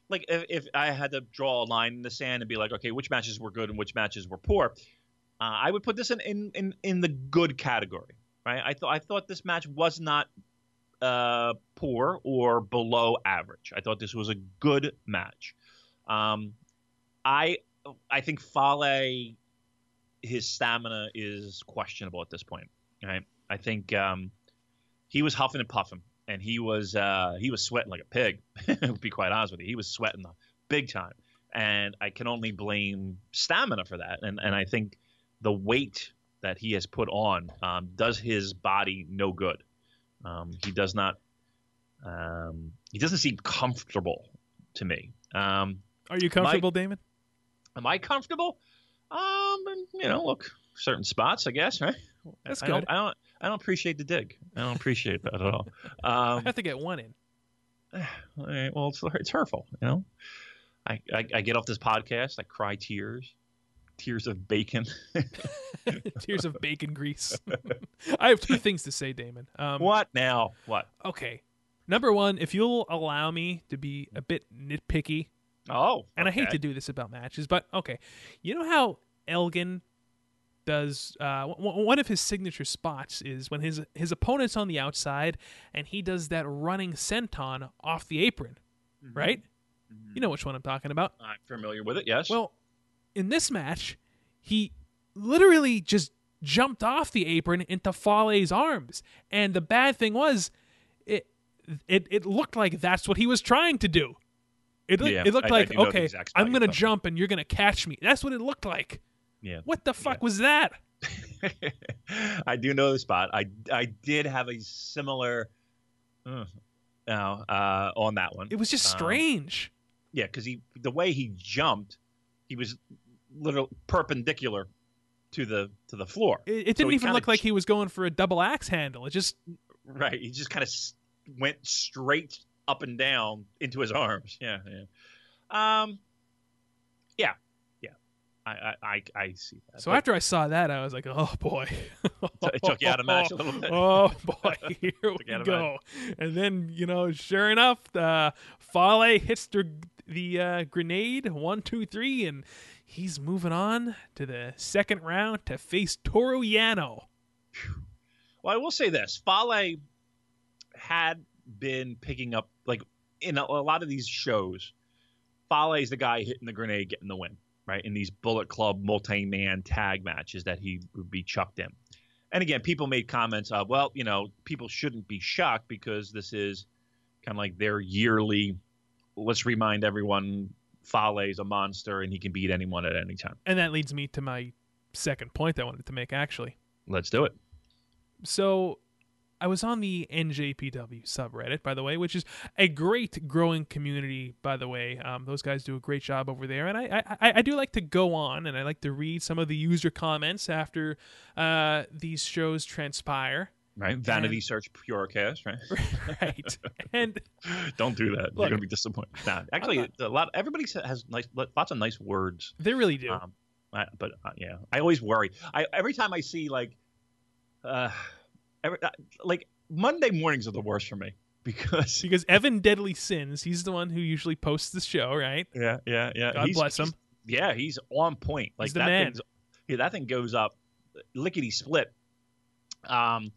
like if, if I had to draw a line in the sand and be like, okay, which matches were good and which matches were poor, uh, I would put this in, in in in the good category. Right? I thought I thought this match was not uh, poor or below average. I thought this was a good match. Um, I I think Fale, his stamina is questionable at this point. Right? I think um, he was huffing and puffing, and he was uh, he was sweating like a pig. to be quite honest with you, he was sweating the big time, and I can only blame stamina for that. And and I think the weight that he has put on um, does his body no good. Um, he does not. Um, he doesn't seem comfortable to me. Um, Are you comfortable, Damon? Am I comfortable? Um, you know, look, certain spots, I guess, right? That's I don't, good. I don't. I don't appreciate the dig. I don't appreciate that at all. I Um, have to get one in. all right, well, it's it's hurtful, you know. I, I I get off this podcast, I cry tears, tears of bacon. Tears of bacon grease. I have two things to say, Damon. Um, what now? What? Okay. Number one, if you'll allow me to be a bit nitpicky, Oh, and I hate to do this about matches, but okay. You know how Elgin does uh, w- one of his signature spots is when his his opponent's on the outside and he does that running senton off the apron, Mm-hmm. right? You know which one I'm talking about. I'm familiar with it. Yes. Well, in this match, he literally just jumped off the apron into Fale's arms, and the bad thing was, it it it looked like that's what he was trying to do. It looked, Yeah, it looked I- I like the okay, I'm gonna jump and you're gonna catch me. That's what it looked like. yeah. What the fuck was that? I do know the spot. I I did have a similar. Uh, now, uh, on that one. It was just Um, strange. Yeah, because he the way he jumped, he was literally perpendicular to the to the floor. It, it didn't he even look like he was going for a double axe handle. It just Right, he just kind of s- went straight up and down into his arms. Yeah, yeah. Um, yeah, yeah. I I I, I see that. so But after I saw that, I was like, oh boy. it took you out of match a little bit. oh boy, here we go. And then you know, sure enough, uh, Fale hits the the uh, grenade one, two, three, and he's moving on to the second round to face Toru Yano. Well, I will say this: Fale had been picking up like in a, a lot of these shows. Fale is the guy hitting the grenade, getting the win, right? In these Bullet Club multi-man tag matches that he would be chucked in. And again, people made comments of, well, you know, people shouldn't be shocked because this is kind of like their yearly. Let's remind everyone, Fale is a monster and he can beat anyone at any time. And that leads me to my second point that I wanted to make, actually. Let's do it. So I was on the NJPW subreddit, by the way, which is a great growing community, by the way. Um, those guys do a great job over there, and I, I, I do like to go on and I like to read some of the user comments after uh, these shows transpire. Right? Vanity search Purocast, right? right, and Don't do that. Look. You're gonna be disappointed. Nah, actually, a lot. Everybody has nice, lots of nice words. they really do. Um, I, but uh, yeah, I always worry. I every time I see like, uh, every, uh, like Monday mornings are the worst for me because because Evan Deadly Sins, he's the one who usually posts the show, right? yeah, yeah, yeah. God He's- bless him. Yeah, he's on point. Like He's the that man. thing's- yeah, that thing goes up lickety split. Um,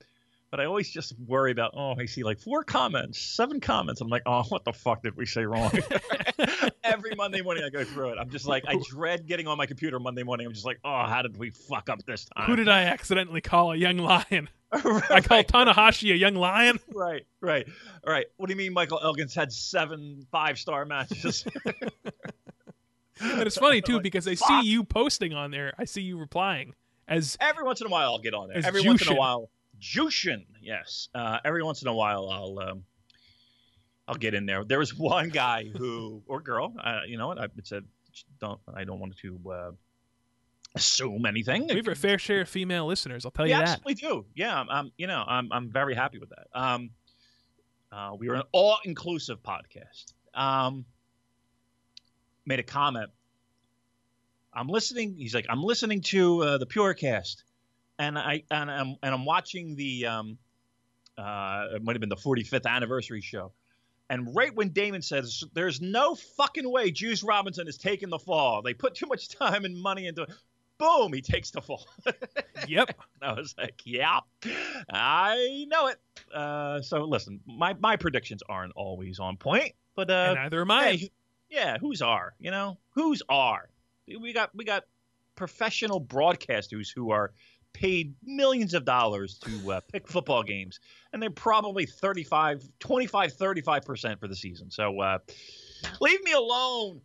but I always just worry about. Oh, I see like four comments, seven comments. I'm like, oh, what the fuck did we say wrong? Every Monday morning I go through it. I'm just like, I dread getting on my computer Monday morning. I'm just like, oh, how did we fuck up this time? Who did I accidentally call a young lion? I called Tanahashi a young lion. right, right, all right. What do you mean Michael Elgin's had seven five star matches? And it's funny too because I Fuck. see you posting on there. I see you replying as every once in a while I'll get on there. Every once in a while, Jushin, yes. Uh, every once in a while I'll um, I'll get in there. There was one guy who or girl, uh, you know what? I said don't I don't want to uh, assume anything. We have a fair share of female listeners. I'll tell we you that. We do. Yeah, I'm, I'm, you know, I'm, I'm very happy with that. Um, uh, we were an all-inclusive podcast. Um, made a comment. I'm listening. He's like, I'm listening to uh, the Purocast, and I and I'm and I'm watching the um, uh, it might have been the 45th anniversary show. And right when Damon says, "There's no fucking way Juice Robinson is taking the fall. They put too much time and money into it." Boom, he takes the fall. Yep. I was like, "Yeah, I know it." Uh, so listen, my my predictions aren't always on point, but uh, and neither am I. hey, yeah, who's are? You know, who's are? We got we got professional broadcasters who are paid millions of dollars to uh, pick football games, and they're probably 35, 25, 35 percent for the season. So uh, leave me alone.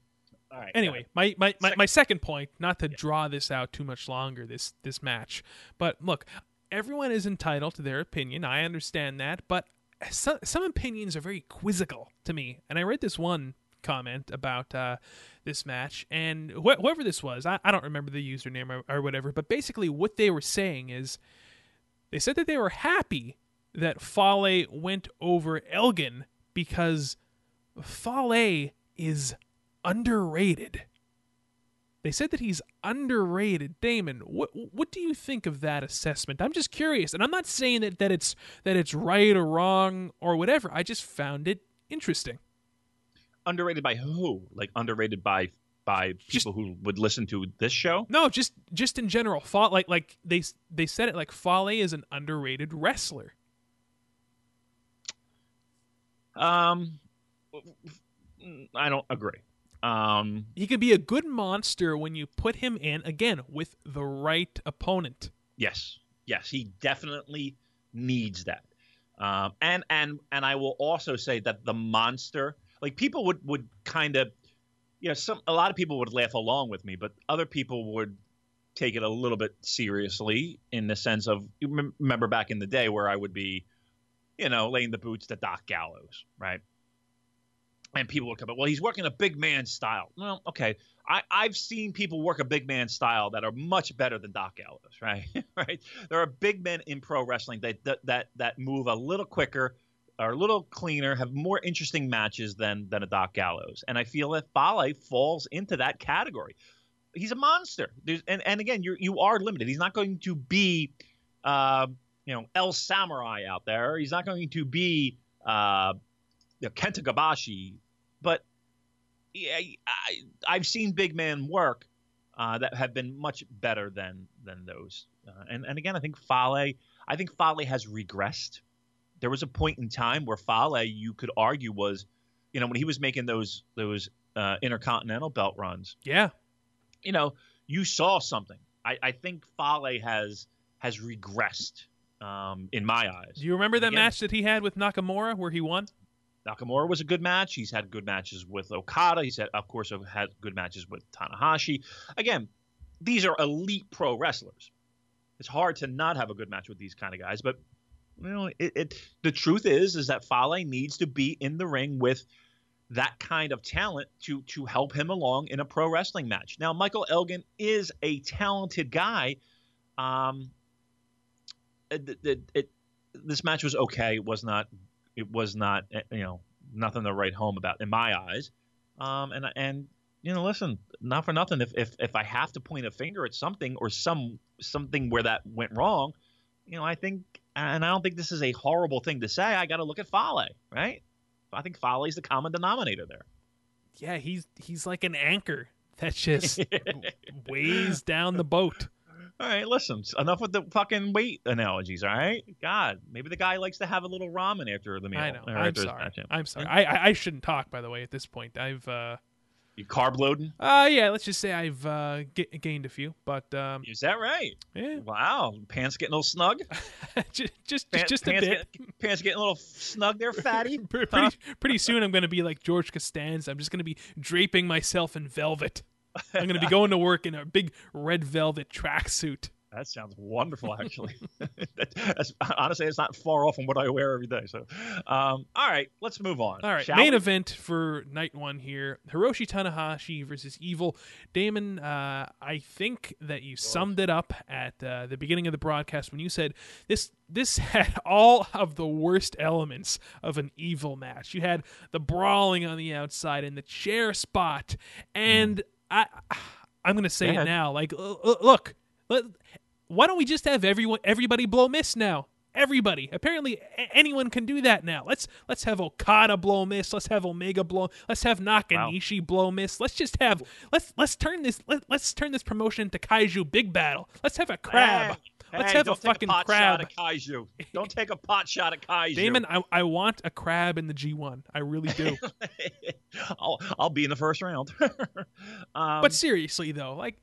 All right. Anyway, my, my, my, Second- my second point, not to draw this out too much longer, this this match, but look, everyone is entitled to their opinion. I understand that, but some some opinions are very quizzical to me. And I read this one comment about uh, this match, and wh- whoever this was, I, I don't remember the username or, or whatever, but basically what they were saying is they said that they were happy that Fale went over Elgin because Fale is underrated. They said that he's underrated. Damon, what what do you think of that assessment? I'm just curious, and I'm not saying that, that it's that it's right or wrong or whatever. I just found it interesting. Underrated by who? Like underrated by by Just- people who would listen to this show? No, just just in general, Fa- like like they they said it like Fale is an underrated wrestler. Um, I don't agree. Um, He could be a good monster when you put him in again with the right opponent. Yes, yes, he definitely needs that. Um, and and and I will also say that the monster, like people would would kind of, you know, some a lot of people would laugh along with me, but other people would take it a little bit seriously in the sense of remember back in the day where I would be, you know, laying the boots to Doc Gallows, right? And people would come up, well, he's working a big man style. Well, okay. I, I've seen people work a big man style that are much better than Doc Gallows, right? right? There are big men in pro wrestling that, that that that move a little quicker, are a little cleaner, have more interesting matches than than a Doc Gallows. And I feel that Fale falls into that category. He's a monster. There's, and and again, you you are limited. He's not going to be, uh, you know, El Samurai out there. He's not going to be uh, you know, Kenta Kobashi, but yeah, I, I've seen big man work uh, that have been much better than than those. Uh, and and again, I think Fale, I think Fale has regressed. There was a point in time where Fale, you could argue, was, you know, when he was making those those uh, intercontinental belt runs, Yeah, you know, you saw something. I, I think Fale has has regressed um, in my eyes. do you remember that Again- match that he had with Nakamura where he won? Nakamura was a good match. He's had good matches with Okada. He's had, of course, had good matches with Tanahashi. Again, these are elite pro wrestlers. It's hard to not have a good match with these kind of guys, but you know, it, it the truth is is that Fale needs to be in the ring with that kind of talent to to help him along in a pro wrestling match. Now, Michael Elgin is a talented guy. Um, it, it, it, this match was okay. It was not it was not eh, you know nothing to write home about in my eyes. Um, and and you know, listen, not for nothing. If if if I have to point a finger at something or some something where that went wrong, you know, I think, and I don't think this is a horrible thing to say. I got to look at Fale, right? I think Fale is the common denominator there. Yeah, he's he's like an anchor that just weighs down the boat. All right, listen, enough with the fucking weight analogies. All right, God, maybe the guy likes to have a little ramen after the meal. I know. I'm sorry. I'm sorry. I, I I shouldn't talk. By the way, at this point, I've uh You carb loading? uh yeah, let's just say I've uh ga- gained a few, but um Is that right? yeah, Wow, pants getting a little snug. just just Pants, just a bit. Get, pants getting a little snug there, fatty. Pretty, Huh? pretty soon, I'm going to be like George Costanza. I'm just going to be draping myself in velvet. I'm going to be going to work in a big red velvet tracksuit. That sounds wonderful, actually. that, that's, honestly, it's not far off from what I wear every day. So, um, all right, let's move on. All right, shall main we? event for night one here: Hiroshi Tanahashi versus Evil. Damon, uh, I think that you summed it up at uh, the beginning of the broadcast when you said this. This had all of the worst elements of an Evil match. You had the brawling on the outside and the chair spot, and I, I'm going to say Go it now. Like, l- l- look, let, why don't we just have everyone, everybody blow miss now? Everybody. Apparently, a- anyone can do that now. Let's let's have Okada blow miss. Let's have Omega blow. Let's have Nakanishi blow miss. Let's just have let's let's turn this let, let's turn this promotion to Kaiju Big Battel. Let's have a crab. Hey, let's hey, have a don't take fucking pot crab. Shot at Kaiju. Don't take a pot shot at Kaiju. Damon, I, I want a crab in the G1. I really do. I'll I'll be in the first round. um, But seriously though, like c-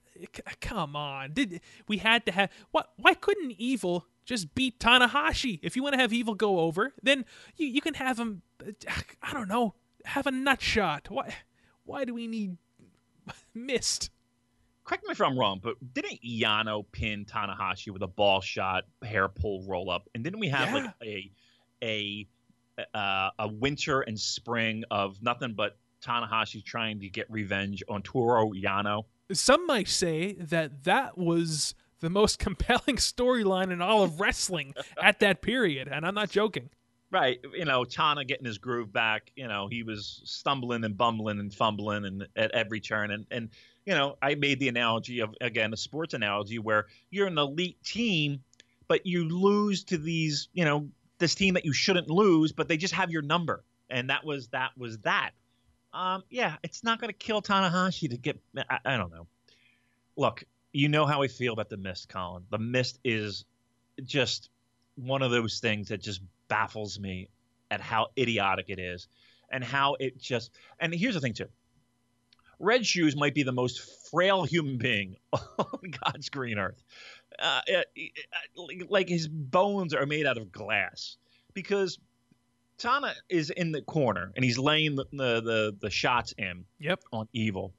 come on. Did we had to have what why couldn't Evil just beat Tanahashi? If you want to have Evil go over, then you, you can have him uh, I don't know, have a nut shot. Why why do we need mist? correct me if I'm wrong, but didn't Yano pin Tanahashi with a ball shot, hair pull, roll up, and didn't we have like a a uh, a winter and spring of nothing but Tanahashi trying to get revenge on Toru Yano? Some might say that that was the most compelling storyline in all of wrestling at that period, and I'm not joking. Right, you know, Tana getting his groove back. You know, he was stumbling and bumbling and fumbling and at every turn. And and you know, I made the analogy of again a sports analogy where you're an elite team, but you lose to these, you know, this team that you shouldn't lose, but they just have your number. And that was that was that. Um, yeah, it's not going to kill Tanahashi to get. I, I don't know. Look, you know how I feel about the mist, Colin. The mist is just one of those things that just baffles me at how idiotic it is and how it just and here's the thing too red shoes might be the most frail human being on god's green earth uh, it- it- like his bones are made out of glass because tana is in the corner and he's laying the the, the, the shots in Yep. on evil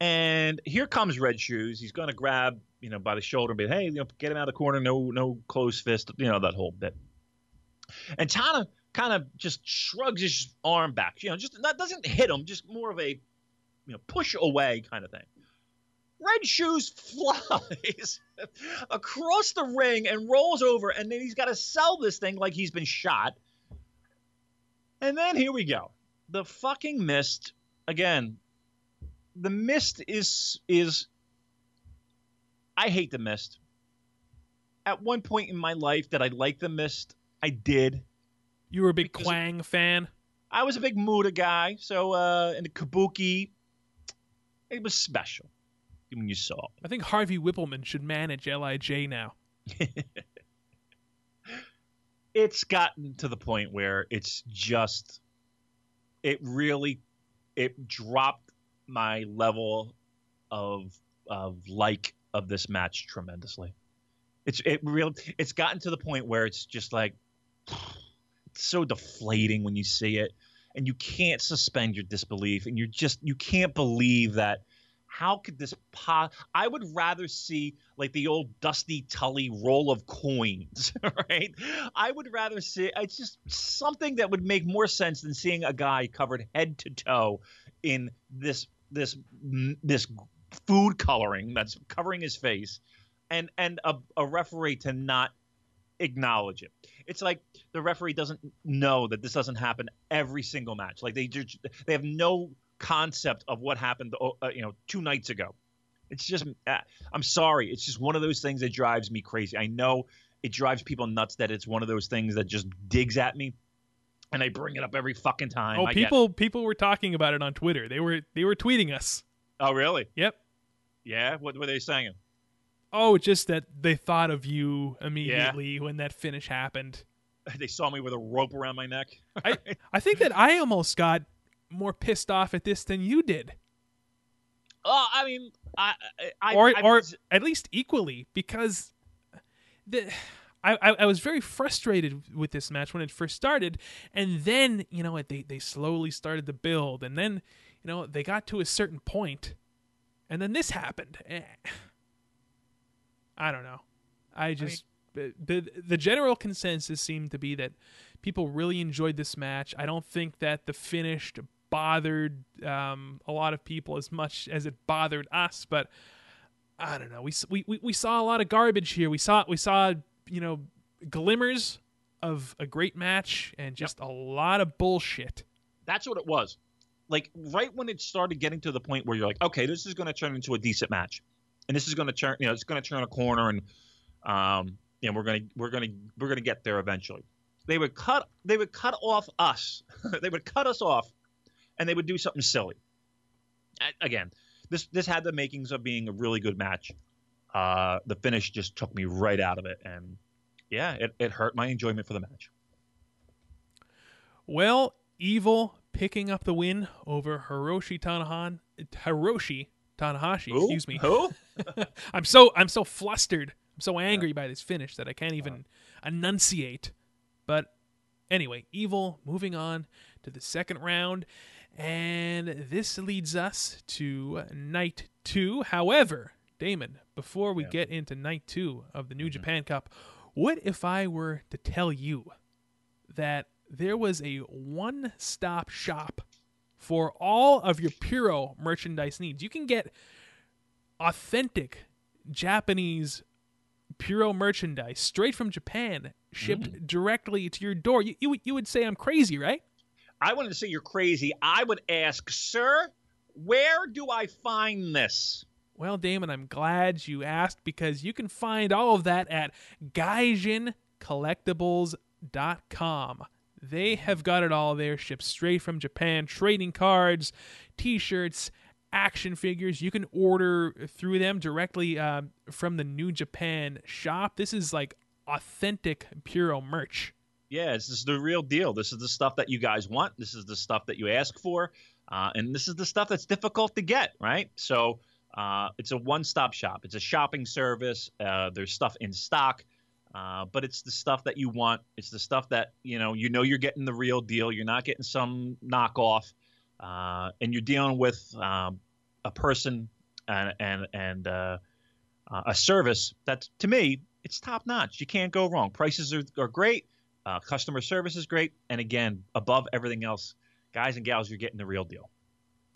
and here comes red shoes he's going to grab you know by the shoulder and be hey you know get him out of the corner no no closed fist you know that whole bit and Tana kind of just shrugs his arm back, you know, just that doesn't hit him, just more of a you know push away kind of thing. Red Shoes flies across the ring and rolls over, and then he's got to sell this thing like he's been shot. And then here we go, the fucking mist again. The mist is is. I hate the mist. At one point in my life, did I like the mist? I did. You were a big Kwang fan. I was a big Muta guy, so uh, in the Kabuki, it was special when you saw it. I think Harvey Whippleman should manage Lij now. it. It's gotten to the point where it's just, it really, it dropped my level of of like of this match tremendously. It's it real. It's gotten to the point where it's just like it's so deflating when you see it, and you can't suspend your disbelief, and you're just you can't believe that. How could this po- I would rather see like the old Dusty Tully roll of coins, right? I would rather see it's just something that would make more sense than seeing a guy covered head to toe in this this this food coloring that's covering his face and and a, a referee to not acknowledge it. It's like the referee doesn't know that this doesn't happen every single match. Like they just they have no concept of what happened, uh, you know, two nights ago. It's just uh, I'm sorry. It's just one of those things that drives me crazy. I know it drives people nuts that it's one of those things that just digs at me, and I bring it up every fucking time. Oh, I get people people were talking about it on Twitter. They were they were tweeting us. Oh, really? Yep. Yeah. What were they saying? Oh, just that they thought of you immediately when that finish happened. They saw me with a rope around my neck. I I think that I almost got more pissed off at this than you did, Oh, I mean, I, I, or I, or at least equally, because the. I, I, I was very frustrated with this match when it first started, and then you know they they slowly started to build, and then you know they got to a certain point, and then this happened. Eh. I don't know. I just the the the general consensus seemed to be that people really enjoyed this match. I don't think that the finish bothered um, a lot of people as much as it bothered us, but I don't know. We, we we saw a lot of garbage here. We saw we saw you know glimmers of a great match and just yep. a lot of bullshit. That's what it was. Like right when it started getting to the point where you're like, okay, this is going to turn into a decent match, and this is going to turn, you know, it's going to turn a corner, and um, and we're gonna we're gonna we're gonna get there eventually. They would cut they would cut off us. they would cut us off, and they would do something silly. Again, this this had the makings of being a really good match. Uh, the finish just took me right out of it, and yeah, it, it hurt my enjoyment for the match. Well, Evil picking up the win over Hiroshi Tanahan, Hiroshi Tanahashi. Who? Excuse me. Who? I'm so I'm so flustered. I'm so angry yeah. by this finish that I can't even uh. enunciate. But anyway, Evil moving on to the second round, and this leads us to night two. However, Damon, before we yeah. get into night two of the New mm-hmm. Japan Cup, what if I were to tell you that there was a one stop shop for all of your Puro merchandise needs? You can get authentic Japanese Puro merchandise straight from Japan shipped mm. directly to your door. You, you, you would say I'm crazy, right? I wanted to say you're crazy. I would ask, sir, where do I find this? Well, Damon, I'm glad you asked because you can find all of that at GaijinCollectibles.com. They have got it all there, shipped straight from Japan. Trading cards, t shirts, action figures. You can order through them directly uh, from the New Japan shop. This is like authentic Puro merch. Yeah, this is the real deal. This is the stuff that you guys want. This is the stuff that you ask for. Uh, and this is the stuff that's difficult to get, right? So, uh, it's a one-stop shop. It's a shopping service. Uh, there's stuff in stock, uh, but it's the stuff that you want. It's the stuff that you know. You know you're getting the real deal. You're not getting some knockoff, uh, and you're dealing with um, a person and and and uh, a service that, to me, it's top notch. You can't go wrong. Prices are, are great. Uh, customer service is great, and again, above everything else, guys and gals, you're getting the real deal.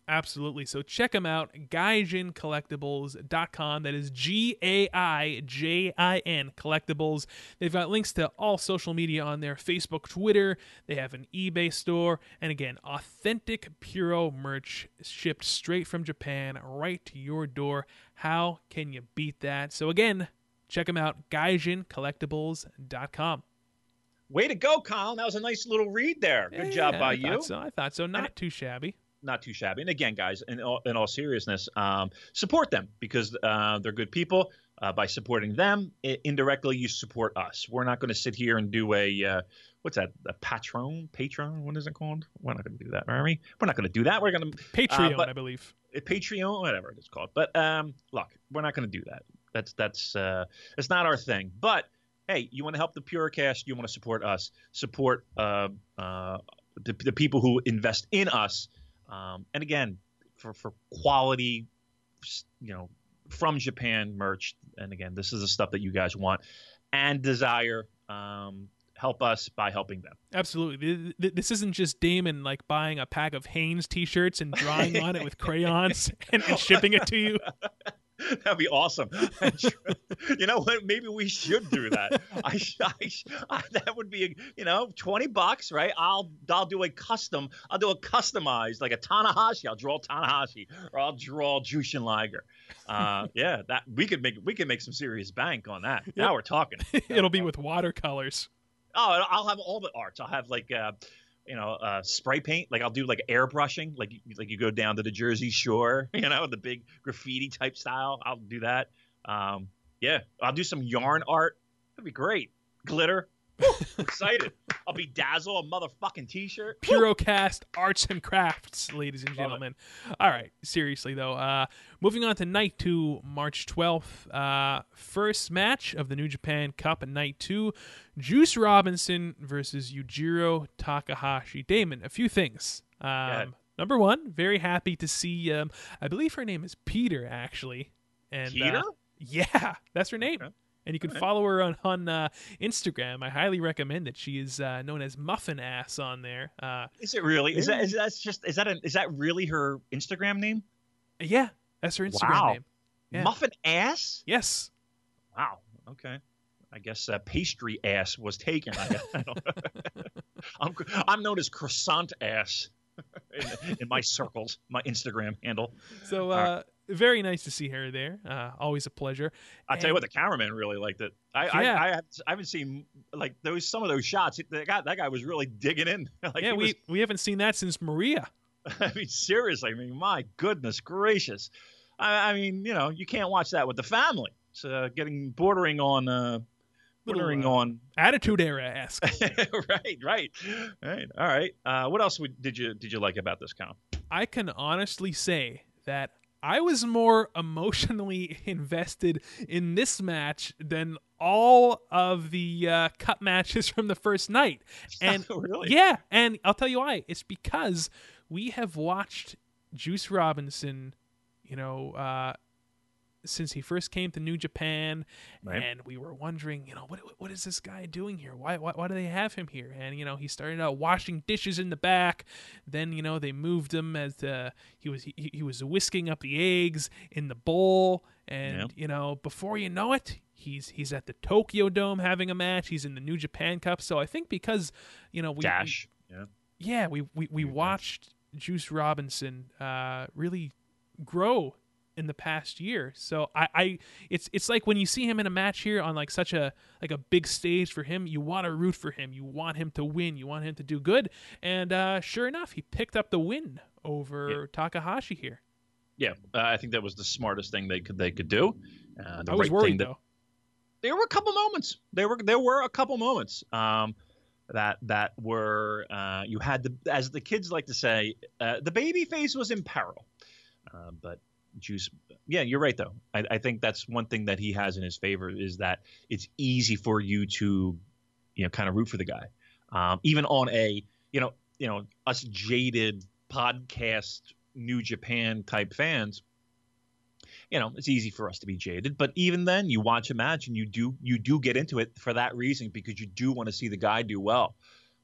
Absolutely. So check them out, GaijinCollectibles.com. That is G A I J I N Collectibles. They've got links to all social media on there Facebook, Twitter. They have an eBay store. And again, authentic Puro merch shipped straight from Japan right to your door. How can you beat that? So again, check them out, GaijinCollectibles.com. Way to go, Colin. That was a nice little read there. Good yeah, job by I you. So. I thought so. Not too shabby not too shabby. And again, guys, in all, in all seriousness, um, support them because uh, they're good people. Uh, by supporting them, it, indirectly you support us. We're not going to sit here and do a uh, what's that? A patron, patron. What is it called? We're not going to do that, are we? We're not going to do that. We're going to Patreon, but, I believe. Patreon, whatever it's called. But um, look, we're not going to do that. That's that's uh, it's not our thing. But hey, you want to help the Purocast, you want to support us, support uh, uh, the, the people who invest in us um, and again, for for quality, you know, from Japan merch. And again, this is the stuff that you guys want and desire. Um, help us by helping them. Absolutely. This isn't just Damon like buying a pack of Hanes t-shirts and drawing on it with crayons and, and shipping it to you. That'd be awesome. you know what? Maybe we should do that. I, I, I, that would be, you know, twenty bucks, right? I'll I'll do a custom. I'll do a customized like a Tanahashi. I'll draw Tanahashi, or I'll draw Jushin Liger. Uh, yeah, that we could make we could make some serious bank on that. Yep. Now we're talking. It'll be with watercolors. Oh, I'll have all the arts. I'll have like. Uh, you know, uh, spray paint. Like I'll do like airbrushing, like like you go down to the Jersey Shore, you know, the big graffiti type style. I'll do that. Um, yeah, I'll do some yarn art. That'd be great. Glitter. Excited. I'll be Dazzle, a motherfucking t-shirt. Purocast Arts and Crafts, ladies and gentlemen. All right, seriously though. Uh, moving on to night two, March 12th. Uh, first match of the New Japan Cup at night two. Juice Robinson versus Yujiro Takahashi. Damon, a few things. Um, number one, very happy to see. Um, I believe her name is Peter, actually. And Peter? Uh, yeah, that's her name. Okay. And you can follow her on on uh, Instagram. I highly recommend it. She is uh, known as Muffin Ass on there. Uh, Is it really? Is that is that just is that a, is that really her Instagram name? yeah, that's her Instagram Wow. name. Yeah. Muffin ass. Yes. Wow. Okay. I guess uh, pastry ass was taken. I. I don't- I'm I'm known as croissant ass in, in my circles, my Instagram handle. So uh, very nice to see her there. Uh, always a pleasure. I tell you what, the cameraman really liked it. I Yeah. I, I, haven't, I haven't seen like those some of those shots. That guy that guy was really digging in. like, yeah, we was- we haven't seen that since Maria. I mean, seriously. I mean, my goodness gracious. I, I mean, you know, you can't watch that with the family. It's uh, getting bordering on uh, Little, bordering uh, on Attitude era esque. right, right, right. All right. Uh, what else would, did you did you like about this count? I can honestly say that I was more emotionally invested in this match than all of the uh, cup matches from the first night. And really, yeah, and I'll tell you why. It's because we have watched Juice Robinson, you know, uh, since he first came to New Japan, Right. and we were wondering, you know, what what is this guy doing here? Why, why why do they have him here? And you know, he started out washing dishes in the back. Then you know they moved him as uh, he was he, he was whisking up the eggs in the bowl, and Yeah. you know, before you know it. He's he's at the Tokyo Dome having a match. He's in the New Japan Cup. So I think because you know we, we Yeah. yeah, we we, we watched Juice Robinson uh, really grow in the past year. So I, I it's it's like when you see him in a match here on like such a like a big stage for him, you want to root for him. You want him to win. You want him to do good. And uh, sure enough, he picked up the win over Takahashi here. Yeah, uh, I think that was the smartest thing they could they could do. Uh, the I was right thing worried that- though. there were a couple moments. There were there were a couple moments um, that that were uh, you had the as the kids like to say uh, the baby face was in peril. Uh, but Juice, yeah, you're right though. I, I think that's one thing that he has in his favor is that it's easy for you to you know kind of root for the guy, um, even on a you know you know us jaded podcast New Japan type fans you know it's easy for us to be jaded. But even then you watch a match and you do you do get into it for that reason because you do want to see the guy do well.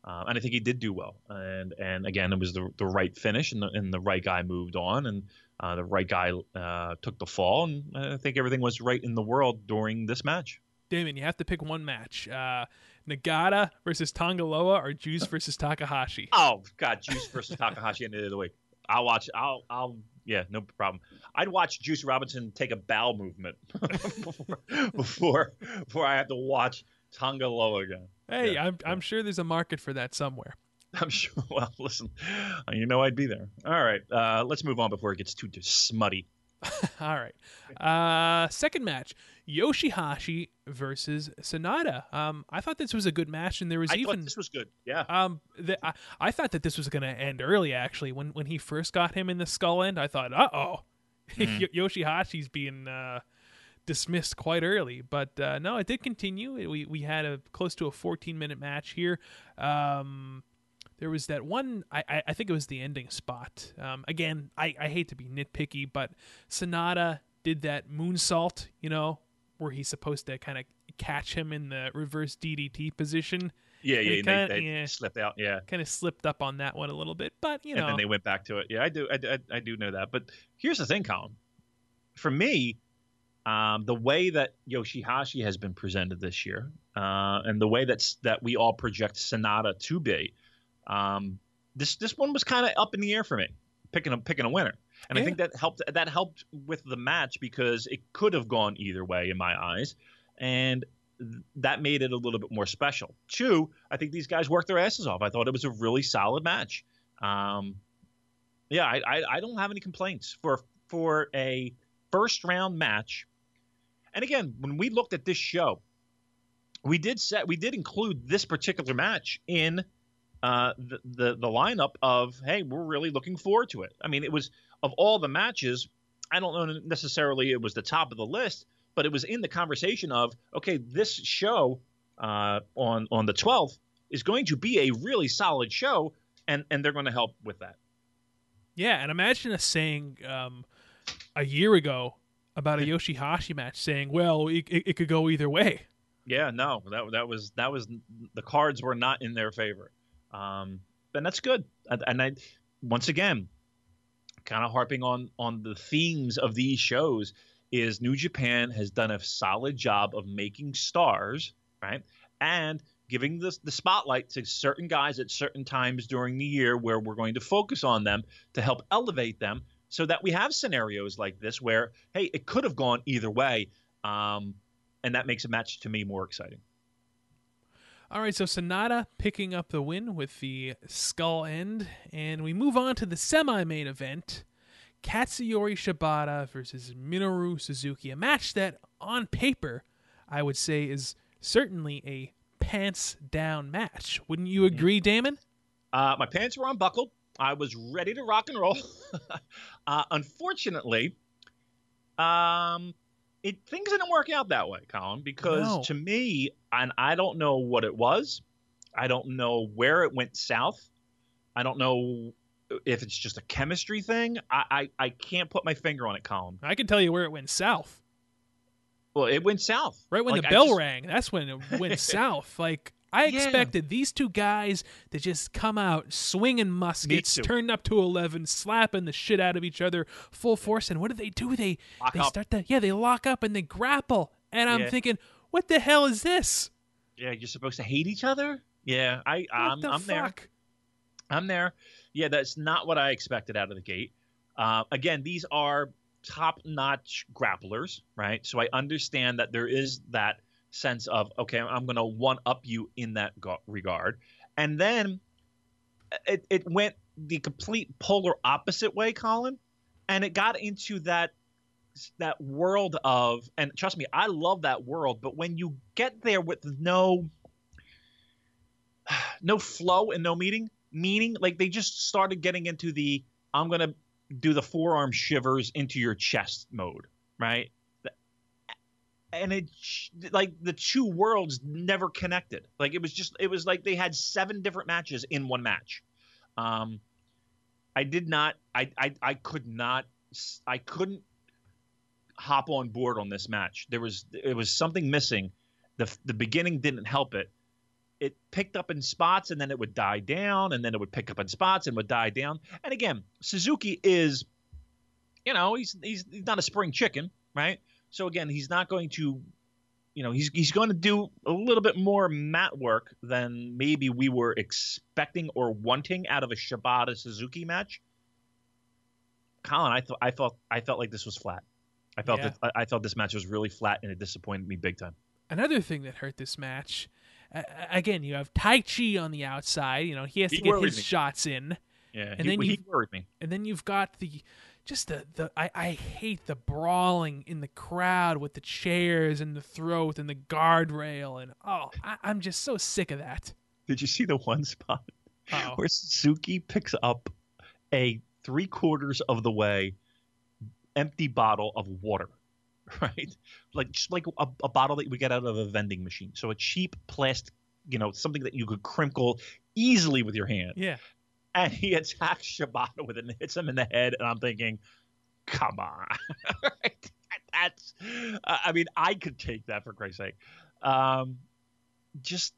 Uh, and I think he did do well. And and again it was the, the right finish and the, and the right guy moved on. And the right guy uh, took the fall and I think everything was right in the world during this match Damon, you have to pick one match. Uh, Nagata versus Tanga Loa or Juice versus Takahashi. oh god Juice versus Takahashi at the end of the week I'll watch I'll I'll yeah no problem I'd watch Juice Robinson take a bowel movement before, before before I have to watch Tanga Loa again Hey, Yeah, I'm I'm sure there's a market for that somewhere. I'm sure. Well, listen, you know I'd be there. All right, uh, let's move on before it gets too smutty. All right. Uh, second match: Yoshihashi versus Sanada. Um, I thought this was a good match, and there was I even thought this was good. Yeah, um, the, I, I thought that this was going to end early. Actually, when when he first got him in the skull end, I thought, uh oh, Mhm. Yoshihashi's being uh, dismissed quite early. But uh, no, it did continue. We we had a close to a 14 minute match here. Um, there was that one. I, I, think it was the ending spot. Um, again, I, I hate to be nitpicky, but Sanada did that moonsault. You know, where he's supposed to kind of catch him in the reverse DDT position. yeah, yeah. Kinda- they, they yeah. slipped out. Yeah, Kind of slipped up on that one a little bit, but you know and then they went back to it. Yeah, I do. I, I, I do know that. But here's the thing, Colin. For me, um, the way that Yoshihashi has been presented this year, uh, and the way that's that we all project Sanada to be, um, this this one was kind of up in the air for me, picking a picking a winner. And I think that helped that helped with the match because it could have gone either way in my eyes, and th- that made it a little bit more special. Two, I think these guys worked their asses off. I thought it was a really solid match. Um, yeah, I, I, I don't have any complaints for for a first round match. And again, when we looked at this show, we did set we did include this particular match in uh, the, the the lineup of hey, we're really looking forward to it. I mean, it was of all the matches, I don't know necessarily it was the top of the list, but it was in the conversation of okay, this show uh, on on the 12th is going to be a really solid show, and and they're going to help with that. yeah. And imagine us saying um, a year ago, about a Yoshihashi match, saying, "Well, it, it, it could go either way." Yeah, no, that that was that was the cards were not in their favor, um, and that's good. And, and I, once again, kind of harping on on the themes of these shows is New Japan has done a solid job of making stars, right, and giving the the spotlight to certain guys at certain times during the year where we're going to focus on them to help elevate them, so that we have scenarios like this where hey, it could have gone either way. Um, and that makes a match to me more exciting. All right, so Sanada picking up the win with the skull end, and we move on to the semi-main event: Katsuyori Shibata versus Minoru Suzuki. A match that, on paper, I would say is certainly a pants down match. Wouldn't you agree, Damon? Uh, my pants were unbuckled. I was ready to rock and roll. uh, unfortunately, um, it things didn't work out that way, Colin, because No. to me, and I don't know what it was. I don't know where it went south. I don't know if it's just a chemistry thing. I I, I can't put my finger on it, Colin. I can tell you where it went south. Well, it went south. Right when Like, the bell just- rang, that's when it went south. Like I Yeah. expected these two guys to just come out swinging muskets, turned up to eleven, slapping the shit out of each other, full force. And what do they do? They Lock they up. start to yeah, they lock up and they grapple. And I'm Yeah. thinking, what the hell is this? Yeah, you're supposed to hate each other. Yeah, I I'm, the I'm there. I'm there. Yeah, that's not what I expected out of the gate. Uh, again, these are top-notch grapplers, right? So I understand that there is that sense of okay, I'm going to one up you in that go- regard, and then uh, it it went the complete polar opposite way, Colin, and it got into that that world of and trust me i love that world but when you get there with no no flow and no meaning meaning like they just started getting into the i'm gonna do the forearm shivers into your chest mode right and it like the two worlds never connected. Like it was just it was like they had seven different matches in one match. Um i did not i i, I could not i couldn't hop on board on this match. There was it was something missing. The the beginning didn't help it. It picked up in spots and then it would die down and then it would pick up in spots and would die down. And again, Suzuki is, you know, he's he's, he's not a spring chicken, right? So again, he's not going to, you know, he's he's going to do a little bit more mat work than maybe we were expecting or wanting out of a Shibata Suzuki match. Colin, I thought I felt I felt like this was flat. I felt Yeah. that I, I felt this match was really flat and it disappointed me big time. Another thing that hurt this match, uh, again, you have Tai Chi on the outside. You know he has to get his me. shots in. Yeah, And he, then he you- worried me. and then you've got the just the, the I, I hate the brawling in the crowd with the chairs and the throat and the guardrail and oh I, I'm just so sick of that. Did you see the one spot Oh, where Suzuki picks up a three quarters of the way empty bottle of water, right? Like just like a, a bottle that we get out of a vending machine. So a cheap plastic, you know, something that you could crinkle easily with your hand. yeah, And he attacks Shibata with it and hits him in the head. And I'm thinking, come on. Right? That's, uh, I mean, I could take that for Christ's sake. Um, just,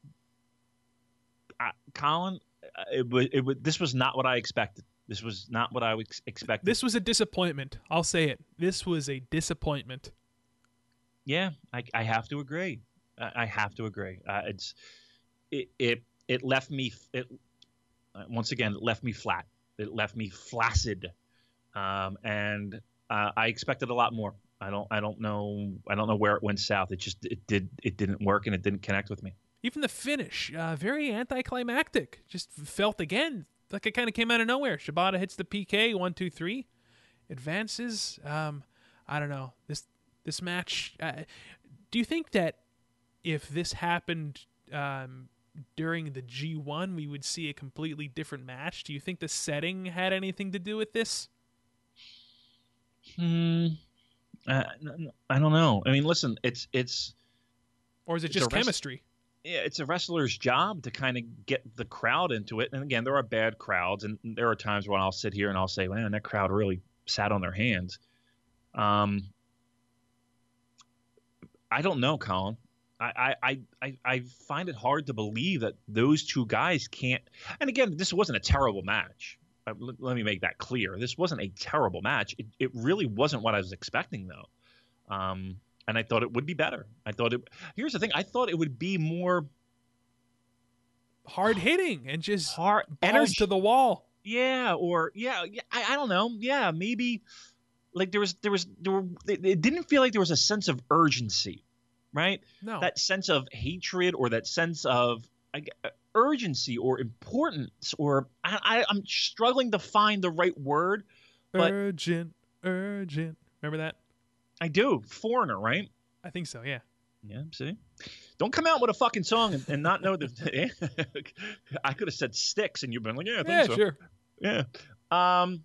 uh, Colin, uh, it was, it was, this was not what I expected. This was not what I was expected. this was a disappointment. I'll say it. This was a disappointment. Yeah, I, I have to agree. I, have to agree. Uh, it's it, it it left me it once again it left me flat. It left me flaccid, um, and uh, I expected a lot more. I don't I don't know I don't know where it went south. It just it did it didn't work and it didn't connect with me. Even the finish, uh, very anticlimactic. Just felt again like it kind of came out of nowhere. Shibata hits the PK one two three, advances. Um, I don't know this this match. Uh, do you think that if this happened um, during the G one, we would see a completely different match? Do you think the setting had anything to do with this? Hmm. Uh, I don't know. I mean, listen, it's it's Or is it just rest- chemistry? yeah, it's a wrestler's job to kind of get the crowd into it. And again, there are bad crowds, and there are times when I'll sit here and I'll say, "Man, that crowd really sat on their hands." Um, I don't know, Colin. I, I, I, I find it hard to believe that those two guys can't. And again, this wasn't a terrible match. Uh, let, me make that clear. This wasn't a terrible match. It, it really wasn't what I was expecting, though. Um, and I thought it would be better. I thought it. Here's the thing. I thought it would be more hard hitting and just hard balls to the wall. Yeah, or yeah, yeah I, I don't know. Yeah, maybe like there was there was there were, it didn't feel like there was a sense of urgency, right? No, That sense of hatred or that sense of I urgency or importance or I, I'm struggling to find the right word. but- urgent, urgent. Remember that? I do. Foreigner, right? I think so. Yeah. Yeah, see? Don't come out with a fucking song and, and not know that. I could have said Styx and you've been like, yeah, I think Yeah, so. sure. Yeah. Um.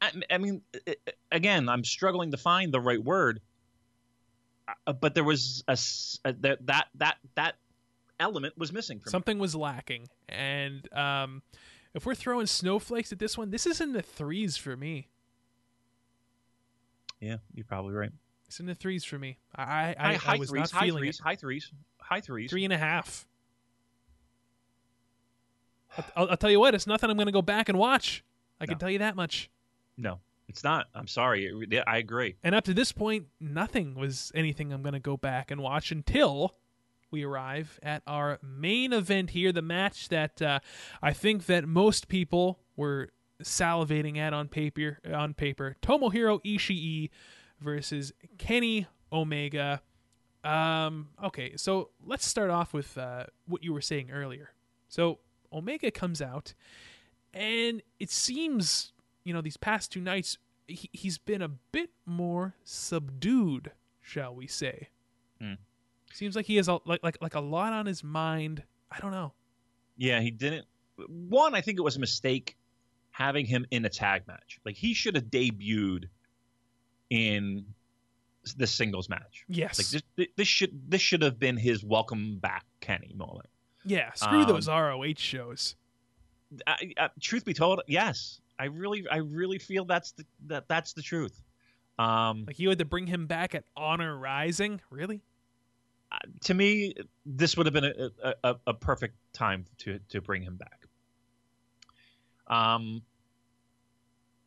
I, I mean, again, I'm struggling to find the right word. Uh, but there was a, that that that that element was missing from Something was lacking, and um, if we're throwing snowflakes at this one, this is in the threes for me. me. Yeah, you're probably right. It's in the threes for me. I I, I, high, I was threes, not high feeling threes, high threes, high threes. Three and a half. I'll, I'll, tell you what. It's nothing I'm going to go back and watch. I can tell you that much. No, it's not. I'm sorry. It- I agree. And up to this point, nothing was anything I'm going to go back and watch until we arrive at our main event here, the match that uh, I think that most people were salivating at on paper. On paper, Tomohiro Ishii versus Kenny Omega. Um, okay, so let's start off with uh, what you were saying earlier. So Omega comes out, and it seems you know these past two nights he, he's been a bit more subdued, shall we say? Hmm. Seems like he has a, like like like a lot on his mind. I don't know. Yeah, he didn't. One, I think it was a mistake having him in a tag match. Like he should have debuted in the singles match. Yes. Like this, this should this should have been his welcome back Kenny moment. yeah. Screw um, those ROH shows. I, I, truth be told, yes, I really I really feel that's the that that's the truth. Um, Like you had to bring him back at Honor Rising. Really? to me, this would have been a, a, a, a perfect time to to bring him back. Um,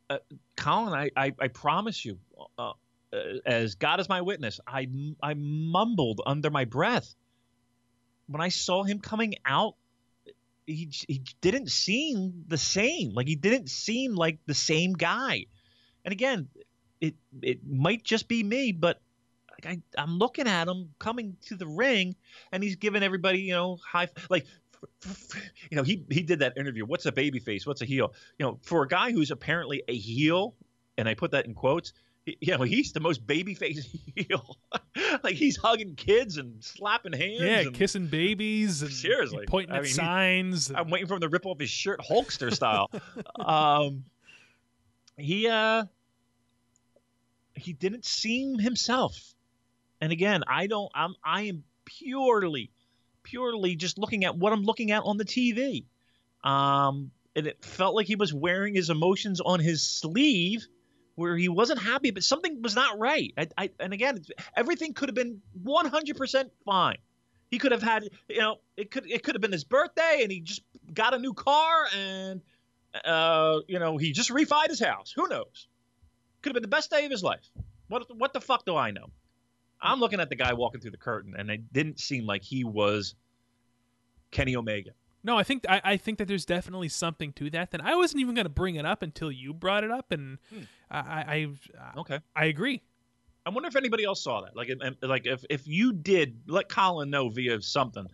uh, Colin, I, I, I promise you, uh, uh, as God is my witness, I I mumbled under my breath when I saw him coming out. He he didn't seem the same. Like he didn't seem like the same guy. And again, it it might just be me, but like I, I'm looking at him coming to the ring, and he's giving everybody, you know, high like, you know, he he did that interview. What's a baby face? What's a heel? You know, for a guy who's apparently a heel, and I put that in quotes. He- You know, he's the most baby face heel. like he's hugging kids and slapping hands. Yeah, and, kissing babies and Seriously. pointing I at mean, he- signs. and- I'm waiting for him to rip off his shirt, Hulkster style. um, he uh, he didn't seem himself. And again, I don't. I'm. I am purely, purely just looking at what I'm looking at on the TV. Um, and it felt like he was wearing his emotions on his sleeve, where he wasn't happy, but something was not right. I, I and again, everything could have been 100% fine. He could have had, you know, it could it could have been his birthday, and he just got a new car, and uh, you know, he just refied his house. Who knows? Could have been the best day of his life. What what the fuck do I know? I'm looking at the guy walking through the curtain, and it didn't seem like he was Kenny Omega. No, I think I, I think that there's definitely something to that. Then I wasn't even going to bring it up until you brought it up, and Hmm. I, I I Okay. I agree. I wonder if anybody else saw that. Like, like if if you did, let Colin know via something.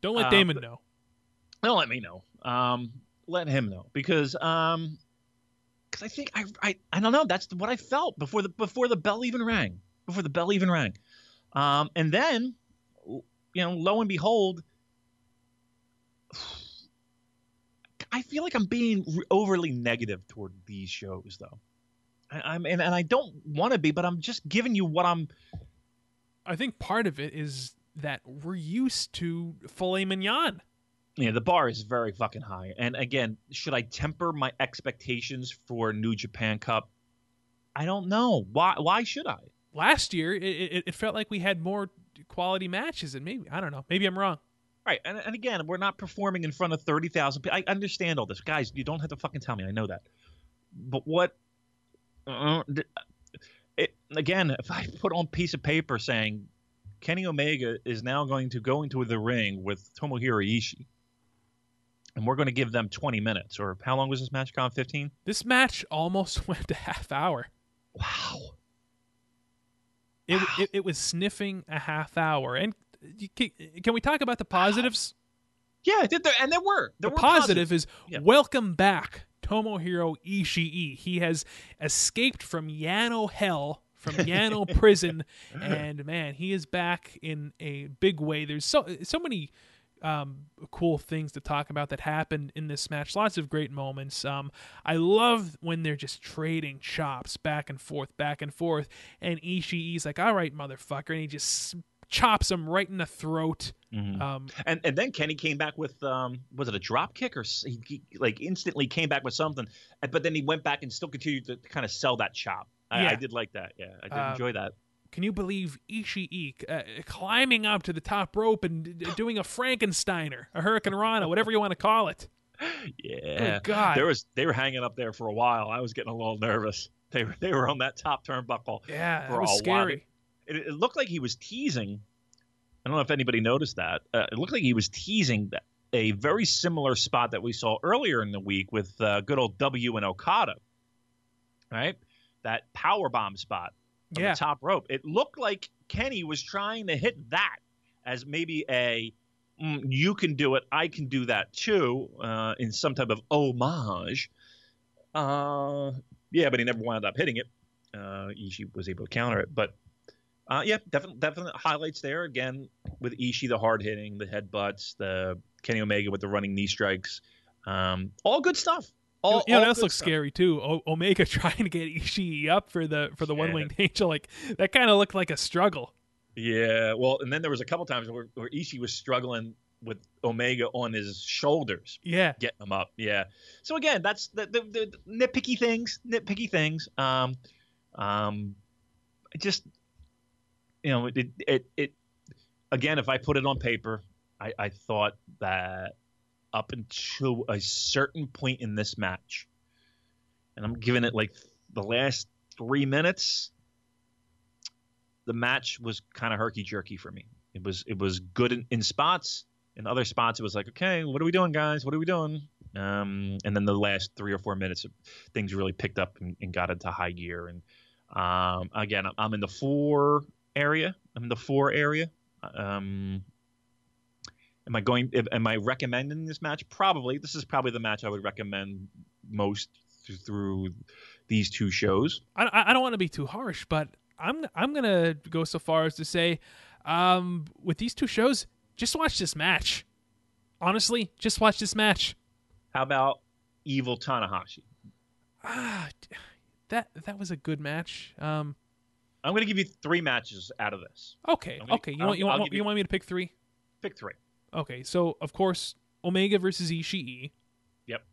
Don't let Uh, Damon know. Don't let me know. Um, let him know because um, because I think I, I I don't know. That's what I felt before the before the bell even rang. Before the bell even rang, um, and then you know, lo and behold, I feel like I'm being overly negative toward these shows, though. I, I'm and, and I don't want to be, but I'm just giving you what I'm. I think part of it is that we're used to filet mignon. Yeah, the bar is very fucking high. And again, should I temper my expectations for New Japan Cup? I don't know. Why why should I? last year it, it, it felt like we had more quality matches, and maybe I don't know, maybe I'm wrong. Right, and, and again, we're not performing in front of thirty thousand people. I understand all this, guys. You don't have to fucking tell me. I know that. But what? Uh, it, again, if I put on piece of paper saying Kenny Omega is now going to go into the ring with Tomohiro Ishii, and we're going to give them twenty minutes, or how long was this match? Gone fifteen. This match almost went a half hour. Wow. It, wow. it, it was sniffing a half hour, and can, can we talk about the positives? Yeah, there, and there were. There the were positive positives. is yeah. welcome back Tomohiro Ishii. He has escaped from Yano Hell, from Yano Prison, and man, he is back in a big way. There's so so many um, cool things to talk about that happened in this match. Lots of great moments. Um, I love when they're just trading chops back and forth, back and forth, and Ishii's like, "All right, motherfucker," and he just chops him right in the throat. Mm-hmm. Um, and and then Kenny came back with um, was it a drop kick or he, he, like instantly came back with something, but then he went back and still continued to kind of sell that chop. I, yeah. I did like that. Yeah, I did uh, enjoy that. Can you believe Ishii uh, climbing up to the top rope and d- doing a Frankensteiner, a Hurricanrana, whatever you want to call it? Yeah, oh, God, there was they were hanging up there for a while. I was getting a little nervous. They were they were on that top turnbuckle. Yeah, for was a scary. While it, it, looked like he was teasing. I don't know if anybody noticed that. Uh, it looked like he was teasing that, a very similar spot that we saw earlier in the week with uh, good old W and Okada. Right, that power bomb spot on yeah. the top rope. It looked like Kenny was trying to hit that as maybe a mm, you can do it, I can do that too, uh, in some type of homage. Uh, yeah, but he never wound up hitting it. Uh, Ishii was able to counter it, but uh, yeah, definitely, definite highlights there. Again, with Ishii, the hard hitting, the headbutts, the Kenny Omega with the running knee strikes. Um, all good stuff. All, you know, all that looks stuff. scary too. O- Omega trying to get Ishii up for the for the yeah. one winged angel, like that kind of looked like a struggle. Yeah, well, and then there was a couple times where, where Ishii was struggling with Omega on his shoulders. Yeah, getting him up. Yeah. So again, that's the, the, the nitpicky things. Nitpicky things. Um, um, just you know, it, it, it, again, if I put it on paper, I, I thought that up until a certain point in this match, and I'm giving it like the last three minutes, the match was kind of herky jerky for me. It was it was good in, in, spots. In other spots, it was like, okay, what are we doing, guys? What are we doing? Um, and then the last three or four minutes, things really picked up and, and got into high gear. And um, again, I'm in the four area. I'm in the four area. Um, am I going? Am I recommending this match? Probably. This is probably the match I would recommend most through, through these two shows. I, I don't want to be too harsh, but I'm I'm gonna go so far as to say, um, with these two shows, just watch this match. Honestly, just watch this match. How about Evil Tanahashi? Ah, that that was a good match. Um, I'm going to give you three matches out of this. Okay. Gonna, okay. You want you want, you, you want me to pick three? Pick three. Okay. So of course Omega versus Ishii. Yep.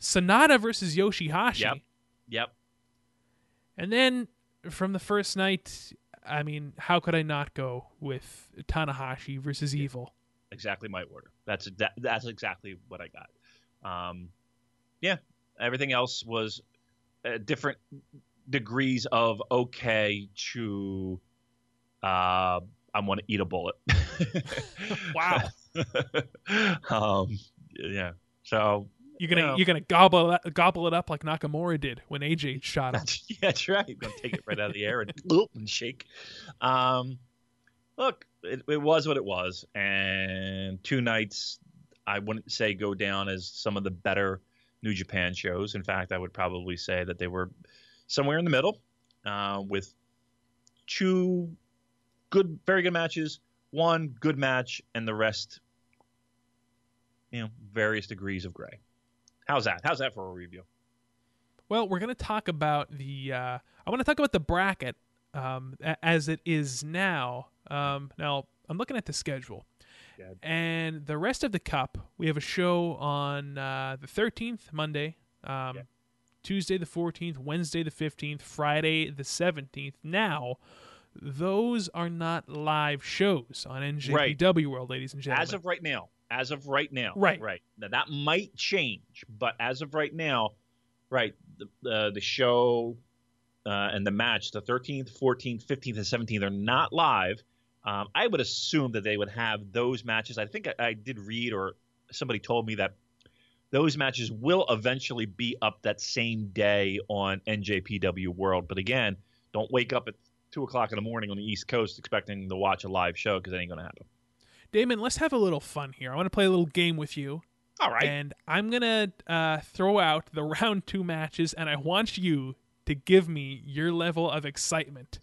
Sanada versus Yoshihashi. Yep. Yep. And then from the first night, I mean, how could I not go with Tanahashi versus yeah. Evil? Exactly my order. That's that, that's exactly what I got. Um, yeah, everything else was uh, different degrees of okay to uh, I'm going to eat a bullet. wow. um, yeah. So you're gonna you know, you're gonna gobble it, gobble it up like Nakamura did when AJ shot him. That's, yeah, that's right. You're gonna take it right out of the air and and shake. Um, look, it, it was what it was, and two nights I wouldn't say go down as some of the better New Japan shows. In fact, I would probably say that they were somewhere in the middle uh, with two good, very good matches, one good match, and the rest, you know, various degrees of gray. How's that? How's that for a review? Well, we're going to talk about the. Uh, I want to talk about the bracket um, as it is now. Um, now, I'm looking at the schedule. Yeah. And the rest of the cup, we have a show on uh, the 13th, Monday. Um, yeah Tuesday the 14th, Wednesday the 15th, Friday the 17th. Now, those are not live shows on NJPW World, ladies and gentlemen. As of right now, as of right now, Right. right. Now that might change, but as of right now, right, the uh, the show uh, and the match, the 13th, 14th, 15th, and 17th are not live. Um, I would assume that they would have those matches. I think I, I did read or somebody told me that those matches will eventually be up that same day on NJPW World. But again, don't wake up at two o'clock in the morning on the East Coast expecting to watch a live show because it ain't going to happen. Damon, let's have a little fun here. I want to play a little game with you. All right. And I'm going to uh, throw out the round two matches, and I want you to give me your level of excitement.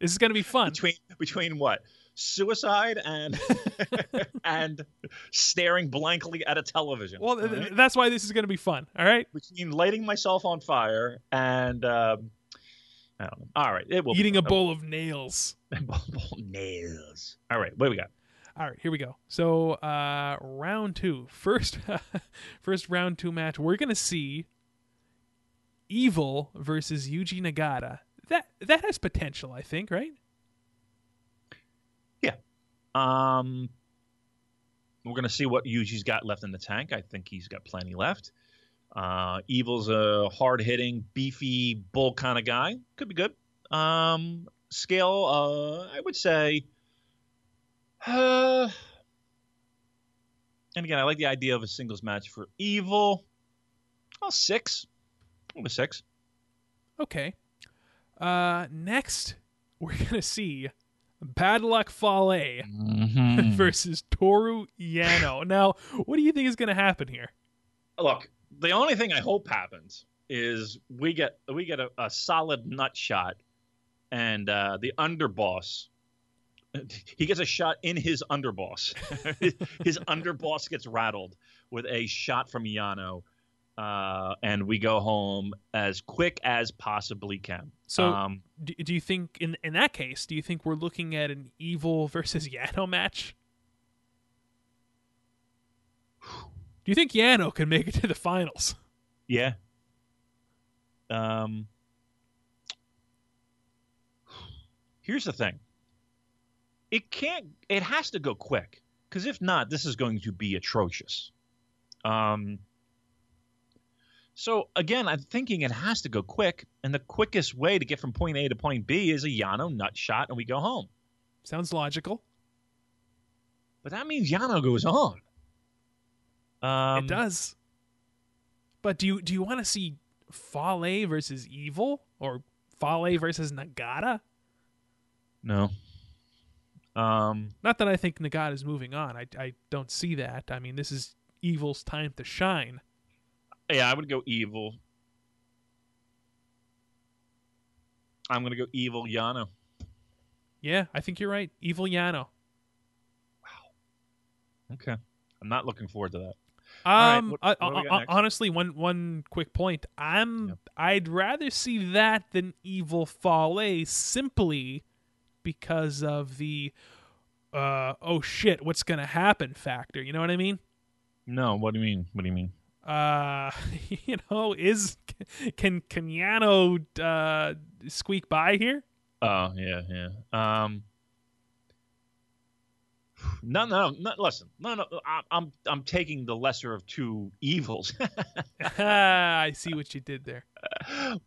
This is going to be fun. between between what suicide and and staring blankly at a television Well, right? that's why this is going to be fun. All right? between lighting myself on fire and um, I don't know. All right, it will be Eating a bowl of nails. bowl nails. All right, what do we got? All right, here we go. So, uh, round two, first, first round two match. We're gonna see Evil versus Yuji Nagata. That that has potential, I think, right? Um, we're gonna see what Yuji's got left in the tank. I think he's got plenty left. Uh, Evil's a hard hitting, beefy bull kind of guy. Could be good. Um, scale, uh, I would say. Uh, and again, I like the idea of a singles match for Evil. Oh, six. Go six. Okay. Uh, next, we're gonna see Bad Luck Fale Mm-hmm. versus Toru Yano. Now, what do you think is gonna happen here? Look, the only thing I hope happens is we get we get a, a solid nut shot, and uh, the underboss. He gets a shot in his underboss. his underboss gets rattled with a shot from Yano, uh, and we go home as quick as possibly can. So, um, do, do you think in in that case, do you think we're looking at an Evil versus Yano match? Do you think Yano can make it to the finals? Yeah. Um. Here's the thing. It can't. It has to go quick because if not, this is going to be atrocious. Um. So again, I'm thinking it has to go quick, and the quickest way to get from point A to point B is a Yano nut shot, and we go home. Sounds logical. But that means Yano goes on. Um, it does. But do you do you want to see Fale versus Evil or Fale versus Nagata? No. Um. Not that I think Nagata is moving on. I I don't see that. I mean, this is Evil's time to shine. Yeah, I would go evil. I'm gonna go evil Yano. Yeah, I think you're right. Evil Yano. Wow. Okay. I'm not looking forward to that. right, Um, what- uh, what uh, honestly, one one quick point. I'm Yep. I'd rather see that than Evil Fale simply because of the uh oh shit, what's gonna happen factor. You know what I mean? No, what do you mean? What do you mean? Uh, you know, is can can Yano uh squeak by here? Oh, yeah, yeah. Um No, no, no. Listen, no, no. I, I'm, I'm taking the lesser of two evils, I see what you did there.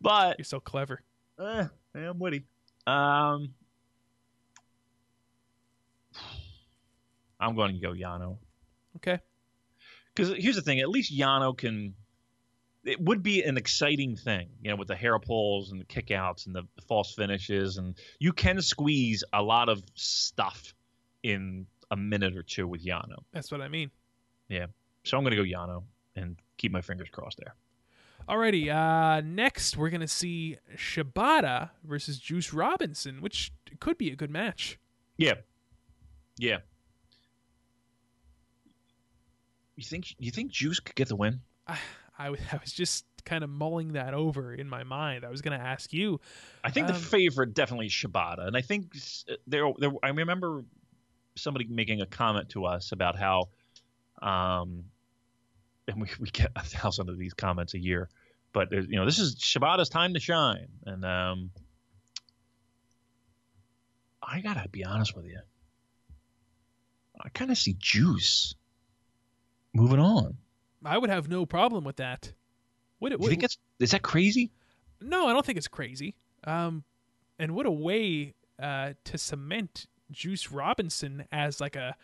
but You're so clever. eh, I'm witty. Um, I'm going to go Yano. Okay. Because here's the thing: at least Yano can. It would be an exciting thing, you know, with the hair pulls and the kickouts and the false finishes, and you can squeeze a lot of stuff in a minute or two with Yano. That's what I mean. Yeah. So I'm going to go Yano and keep my fingers crossed there. Alrighty, uh, next we're gonna see Shibata versus Juice Robinson, which could be a good match. Yeah, yeah. You think you think Juice could get the win? I was just kind of mulling that over in my mind. I was gonna ask you. I think the Um, favorite definitely is Shibata, and I think there, there. I remember somebody making a comment to us about how, um, and we, we get a thousand of these comments a year. but you know, this is Shibata's time to shine, and um, I gotta be honest with you. I kind of see Juice moving on. I would have no problem with that. What, what, you think it's is that crazy? no, I don't think it's crazy. Um, and what a way uh, to cement Juice Robinson as like a,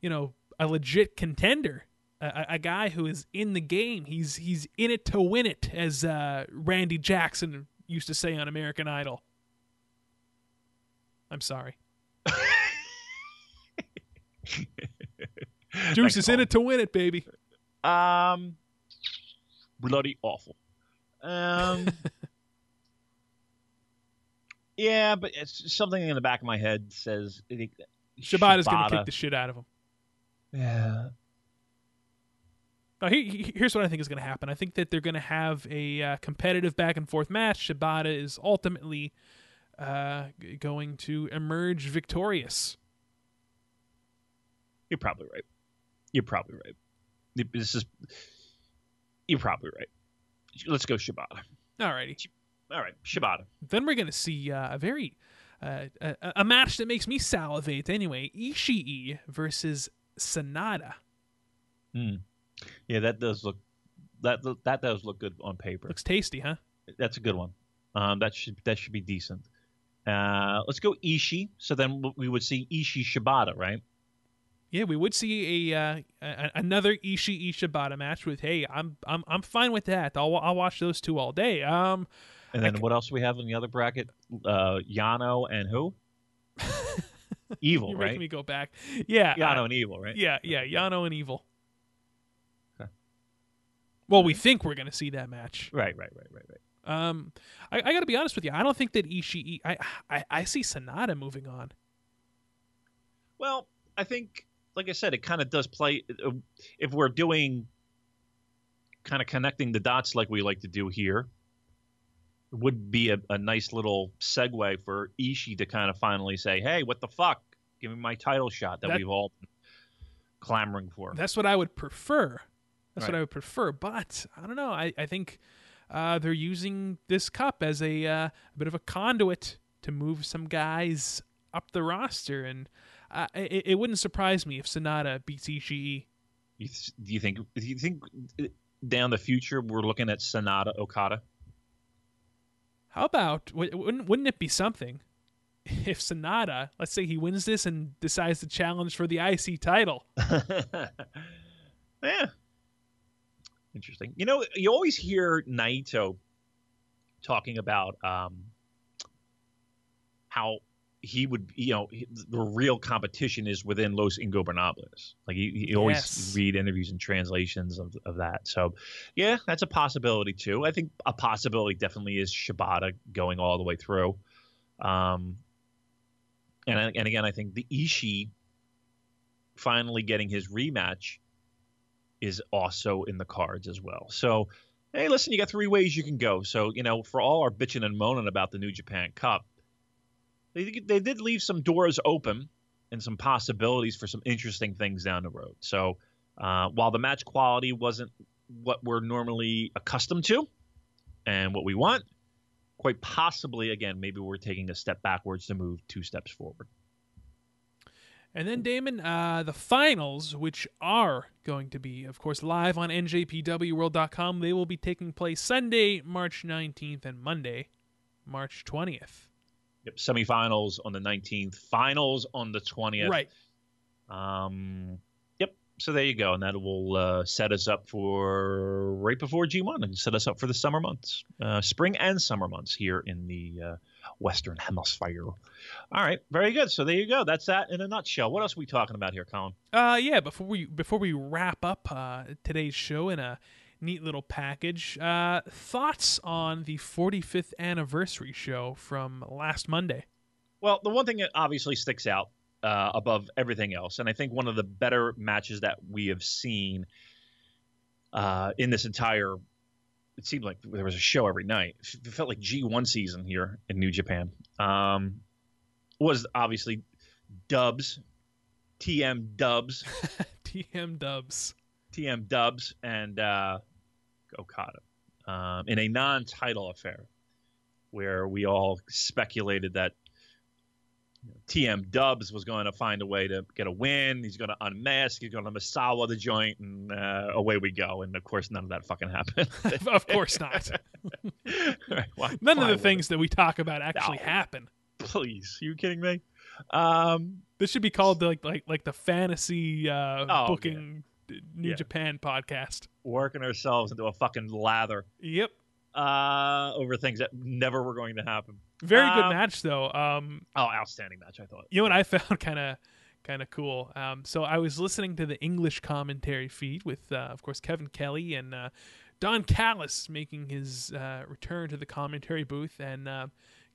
you know, a legit contender, a, a- a guy who is in the game. He's he's in it to win it, as uh, Randy Jackson used to say on American Idol. I'm sorry. Juice is in it to win it, baby. Um, bloody awful. Um, yeah, but it's something in the back of my head says I think that Shibata's going to kick the shit out of him. Yeah, Now, he, he- here's what I think is going to happen. I think that they're going to have a uh, competitive back and forth match. Shibata is ultimately uh, going to emerge victorious. you're probably right. You're probably right. This is you're probably right. Let's go Shibata. Alrighty. All right, Shibata. Then we're going to see uh, a very uh, a, a match that makes me salivate. Anyway, Ishii versus Sanada. Yeah, that does look that that does look good on paper. Looks tasty, huh? That's a good one. Um, that should that should be decent. Uh, let's go Ishii. So then we would see Ishii Shibata, right? Yeah, we would see a, uh, a another Ishii Shibata match with. Hey, I'm I'm I'm fine with that. I'll I'll watch those two all day. Um, And then what else do we have in the other bracket? Uh, Yano and who? Evil, you're right? making me go back. Yeah, Yano uh, and Evil, right? Yeah, yeah, Yano and Evil. Okay. Well, we think we're going to see that match. Right, right, right, right, right. Um, I, I got to be honest with you. I don't think that Ishii. I, I I see Sanada moving on. Well, I think, like I said, it kind of does play. uh, If we're doing kind of connecting the dots like we like to do here, it would be a, a nice little segue for Ishii to kind of finally say, "Hey, what the fuck? Give me my title shot that, That- we've all been clamoring for." That's what I would prefer. That's what I would prefer. But I don't know. I I think uh, they're using this cup as a, uh, a bit of a conduit to move some guys up the roster, and it, it wouldn't surprise me if Sanada beats Ishii. You th- do you think? Do you think uh, down the future we're looking at Sanada Okada? How about wouldn't wouldn't it be something if Sanada, let's say he wins this and decides to challenge for the IC title? yeah. Interesting. You know, you always hear Naito talking about um, how he would, you know, the real competition is within Los Ingobernables. Like you, you always Yes. read interviews and translations of, of that. So, yeah, that's a possibility too. I think a possibility definitely is Shibata going all the way through. Um, and and again, I think the Ishii finally getting his rematch is also in the cards as well. So, hey, listen, you got three ways you can go. So, you know, for all our bitching and moaning about the New Japan Cup, they they did leave some doors open and some possibilities for some interesting things down the road. So, uh, while the match quality wasn't what we're normally accustomed to and what we want, quite possibly, again, maybe we're taking a step backwards to move two steps forward. And then Damon, uh, the finals, which are going to be, of course, live on NJPWWorld.com, they will be taking place Sunday, March 19th, and Monday, March 20th. Yep, semifinals on the 19th, finals on the 20th. Right. Um, yep. So there you go, and that will uh, set us up for right before G1 and set us up for the summer months, uh, spring and summer months here in the uh, Western Hemisphere. All right, very good. So there you go. That's that in a nutshell. What else are we talking about here, Colin? Uh, yeah. Before we before we wrap up uh, today's show in a neat little package, uh, thoughts on the 45th anniversary show from last Monday? Well, the one thing that obviously sticks out uh, above everything else, and I think one of the better matches that we have seen uh, in this entire, it seemed like there was a show every night. It felt like G1 season here in New Japan. Um, was obviously Dubs, TM Dubs, TM Dubs. TM Dubs, and uh, Okada. um, in a non-title affair, where we all speculated that TM Dubs was going to find a way to get a win. He's going to unmask. He's going to Misawa the joint, and uh, away we go. And of course, none of that fucking happened. of course not. Why- None why of the things that we talk about actually No. happen. it? Please, you kidding me? Um, This should be called the, like like like the fantasy uh, Oh, booking New Yeah. Japan podcast. working ourselves into a fucking lather Yep. uh, over things that never were going to happen. Very good Um, match though. Um, Oh, outstanding match! I thought. you know what I found kind of kind of cool. Um, so I was listening to the English commentary feed with, uh, of course, Kevin Kelly and uh, Don Callis making his uh, return to the commentary booth, and uh,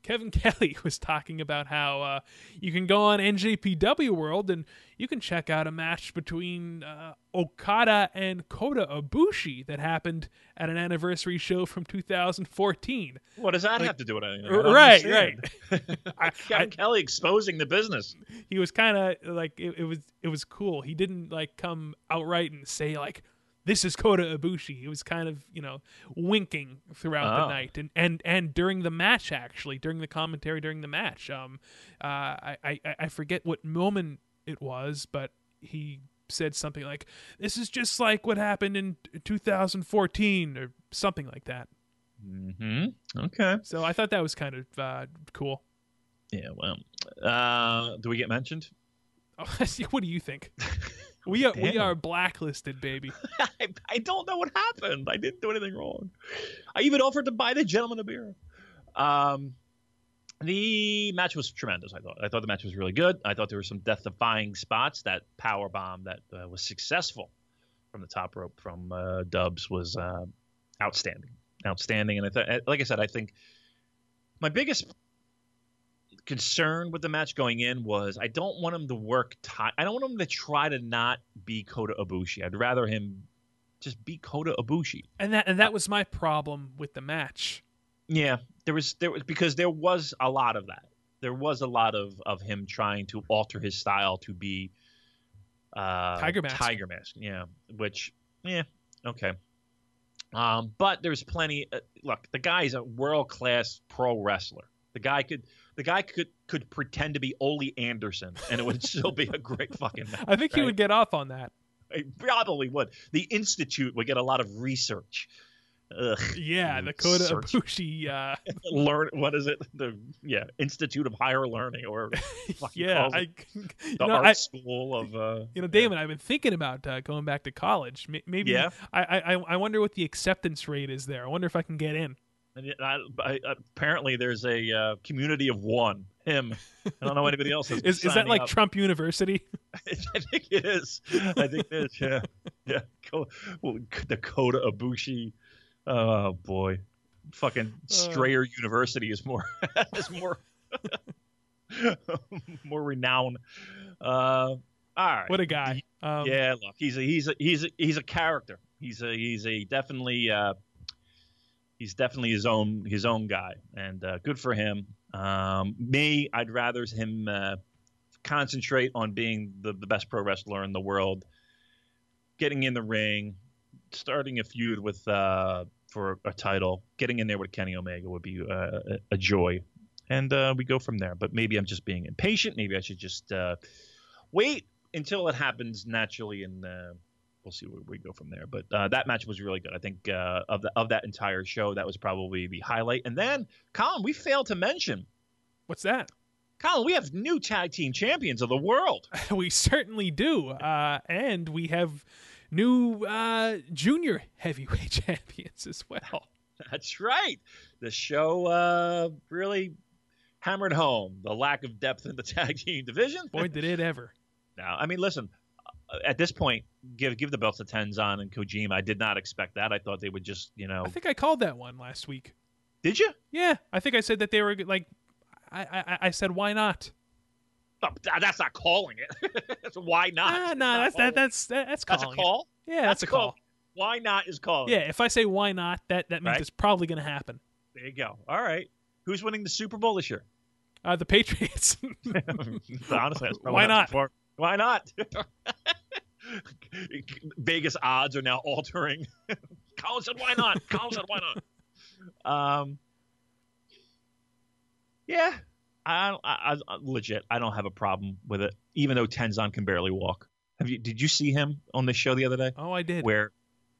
Kevin Kelly was talking about how uh, you can go on NJPW World and you can check out a match between uh, Okada and Kota Ibushi that happened at an anniversary show from 2014. What does that Like- have to do with anything? Right, understand. I, Kevin I- Kelly exposing the business. he was kind of like it, it was it was cool. He didn't like come outright and say like this is Kota Ibushi. He was kind of you know winking throughout the Oh. night and and and during the match actually during the commentary during the match. Um, uh, I I I forget what moment it was, but he said something like this is just like what happened in 2014 or something like that. hmm Okay. So I thought that was kind of uh, cool. Yeah. Well, uh, do we get mentioned? what do you think? We are we are blacklisted, baby. I, I don't know what happened. I didn't do anything wrong. I even offered to buy the gentleman a beer. Um, the match was tremendous. I thought. I thought the match was really good. I thought there were some death-defying spots. That power bomb that uh, was successful from the top rope from uh, Dubs was uh, outstanding, outstanding. And I thought, like I said, I think my biggest concern with the match going in was I don't want him to work. Ti- I don't want him to try to not be Kota Ibushi. I'd rather him just be Kota Ibushi. And that and that was my problem with the match. Yeah, there was there was because there was a lot of that. There was a lot of of him trying to alter his style to be uh, Tiger Mask. Tiger Mask, yeah. Which, yeah, okay. Um, but there's plenty. Uh, look, the guy's a world class pro wrestler. The guy could the guy could could pretend to be Ole Anderson, and it would still be a great fucking match. I think he would get off on that. He probably would. The institute would get a lot of research. Ugh. Yeah, the Kota Search. Ibushi. Uh, learn what is it the yeah institute of higher learning or yeah, I, the know, art I, school of uh you know, Damon, I've been thinking about uh, going back to college. Maybe Yeah. I, I I wonder what the acceptance rate is there. I wonder if I can get in. And I, I, apparently there's a uh, community of one him i don't know anybody else Is is that like up. Trump University? i think it is i think it is yeah yeah well, dakota Ibushi oh boy fucking Uh. strayer university is more is more more renowned uh all right What a guy. Um, yeah, look, he's a he's a he's a, he's a character. He's a he's a definitely uh, he's definitely his own his own guy, and uh, good for him. Um, me, I'd rather him uh, concentrate on being the, the best pro wrestler in the world, getting in the ring, starting a feud with uh, for a title, getting in there with Kenny Omega would be uh, a, a joy, and uh, we go from there. But maybe I'm just being impatient. Maybe I should just uh, wait until it happens naturally, uh, we'll see where we go from there. But uh, that match was really good. I think uh, of the of that entire show, that was probably the highlight. And then, Colin, we failed to mention, What's that? Colin, we have new tag team champions of the world. we certainly do, uh, and we have new uh, junior heavyweight champions as well. That's right. The show uh, really hammered home the lack of depth in the tag team division. Boy, did it ever! Now, I mean, listen. At this point, give give the belt to Tenzan and Kojima. I did not expect that. I thought they would just, you know. I think I called that one last week. Did you? Yeah, I think I said that they were like. I I, I said why not? Oh, that's not calling it. So Why not? Ah, It's no, not that's that, calling it. that's that, that's that's a calling it. call. Yeah, that's, a call. Why not is calling. Yeah, if I say why not, that that means Right. it's probably going to happen. There you go. All right. Who's winning the Super Bowl this year? Uh, the Patriots. Honestly, that's probably Why not? Why not? Vegas odds are now altering. Colin said, "Why not?" Colin said, "Why not?" Um, yeah, I, I, I legit, I don't have a problem with it, even though Tenzan can barely walk. Have you? Did you see him on the show the other day? Oh, I did. Where,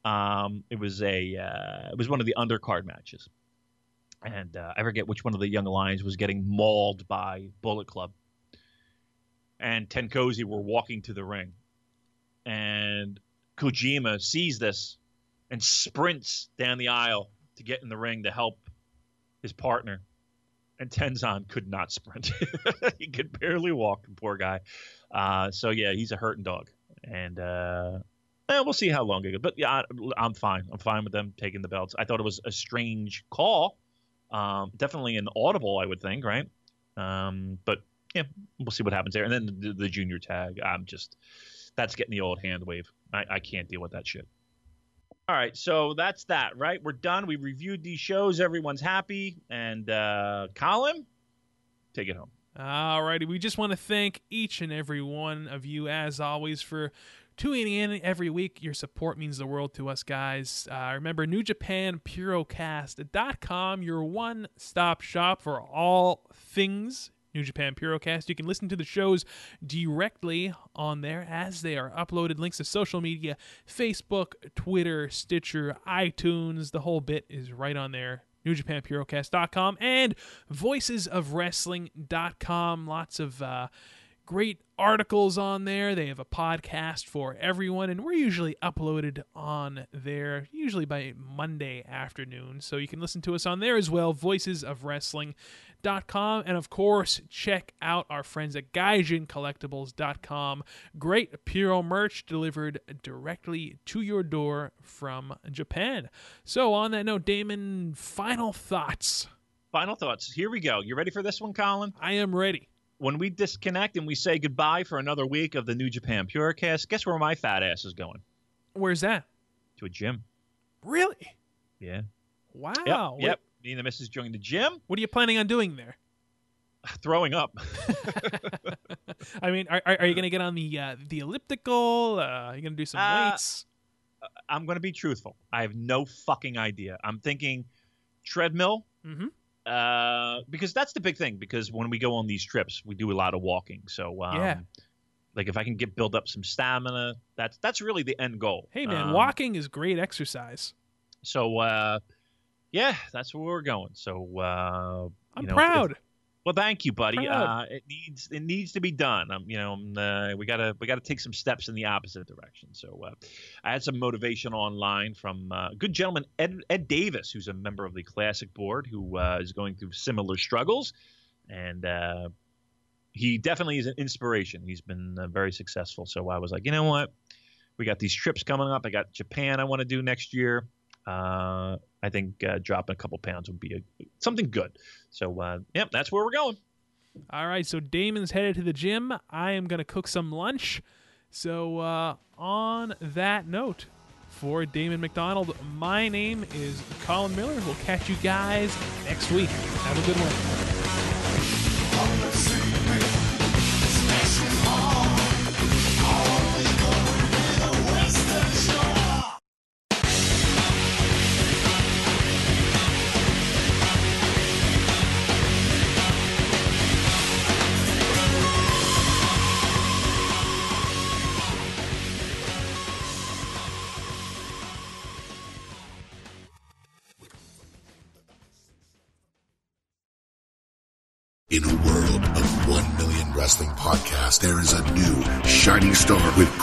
um, it was a, uh, it was one of the undercard matches, and uh, I forget which one of the young lions was getting mauled by Bullet Club, and Tenkozy were walking to the ring, and Kojima sees this and sprints down the aisle to get in the ring to help his partner. And Tenzan could not sprint. he could barely walk, poor guy. Uh, so yeah, he's a hurting dog, and uh, eh, we'll see how long it goes. But yeah, I, am fine. I'm fine with them taking the belts. I thought it was a strange call, um, definitely an audible, I would think, right? Um, but yeah, we'll see what happens there. And then the, the junior tag, I'm just that's getting the old hand wave. I, I can't deal with that shit. All right, so that's that, right? We're done. We reviewed these shows. Everyone's happy. And uh, Colin, take it home. All righty. We just want to thank each and every one of you, as always, for tuning in every week. Your support means the world to us, guys. Uh, remember, NewJapanPurocast.com, your one stop shop for all things New Japan Purocast. You can listen to the shows directly on there as they are uploaded. Links to social media Facebook, Twitter, Stitcher, iTunes, the whole bit is right on there. NewJapanPurocast.com and VoicesOfWrestling.com. Lots of uh, great articles on there. They have a podcast for everyone, and we're usually uploaded on there, usually by Monday afternoon. So you can listen to us on there as well. Voices of Wrestling gaijincollectibles.com. And of course, check out our friends at gaijincollectibles.com. Great Puro merch delivered directly to your door from Japan. So, on that note, Damon, final thoughts. Final thoughts. Here we go. You ready for this one, Colin? I am ready. When we disconnect and we say goodbye for another week of the New Japan Purocast, guess where my fat ass is going? Where's that? To a gym. Really? Yeah. Wow. Yep. yep. Me and the missus joined the gym. What are you planning on doing there? Throwing up. I mean, are, are you going to get on the uh, the elliptical? Uh, are you going to do some uh, weights? I'm going to be truthful. I have no fucking idea. I'm thinking treadmill. Mm-hmm. Uh, because that's the big thing. Because when we go on these trips, we do a lot of walking. So um, yeah. Like if I can get build up some stamina, that's that's really the end goal. Hey man, um, walking is great exercise. So uh, yeah, that's where we're going. So uh, I'm know, proud. If, well, thank you, buddy. Uh, it needs it needs to be done. Um, you know, uh, we gotta we gotta take some steps in the opposite direction. So uh, I had some motivation online from uh, a good gentleman Ed Ed Davis, who's a member of the Classic Board, who uh, is going through similar struggles, and uh, he definitely is an inspiration. He's been very successful. So I was like, you know what, we got these trips coming up. I got Japan I want to do next year. Uh, I think uh, dropping a couple pounds would be a, something good. So, uh, yep, that's where we're going. All right, so Damon's headed to the gym. I am going to cook some lunch. So, uh, on that note, for Damon McDonald, my name is Colin Miller. We'll catch you guys next week. Have a good one.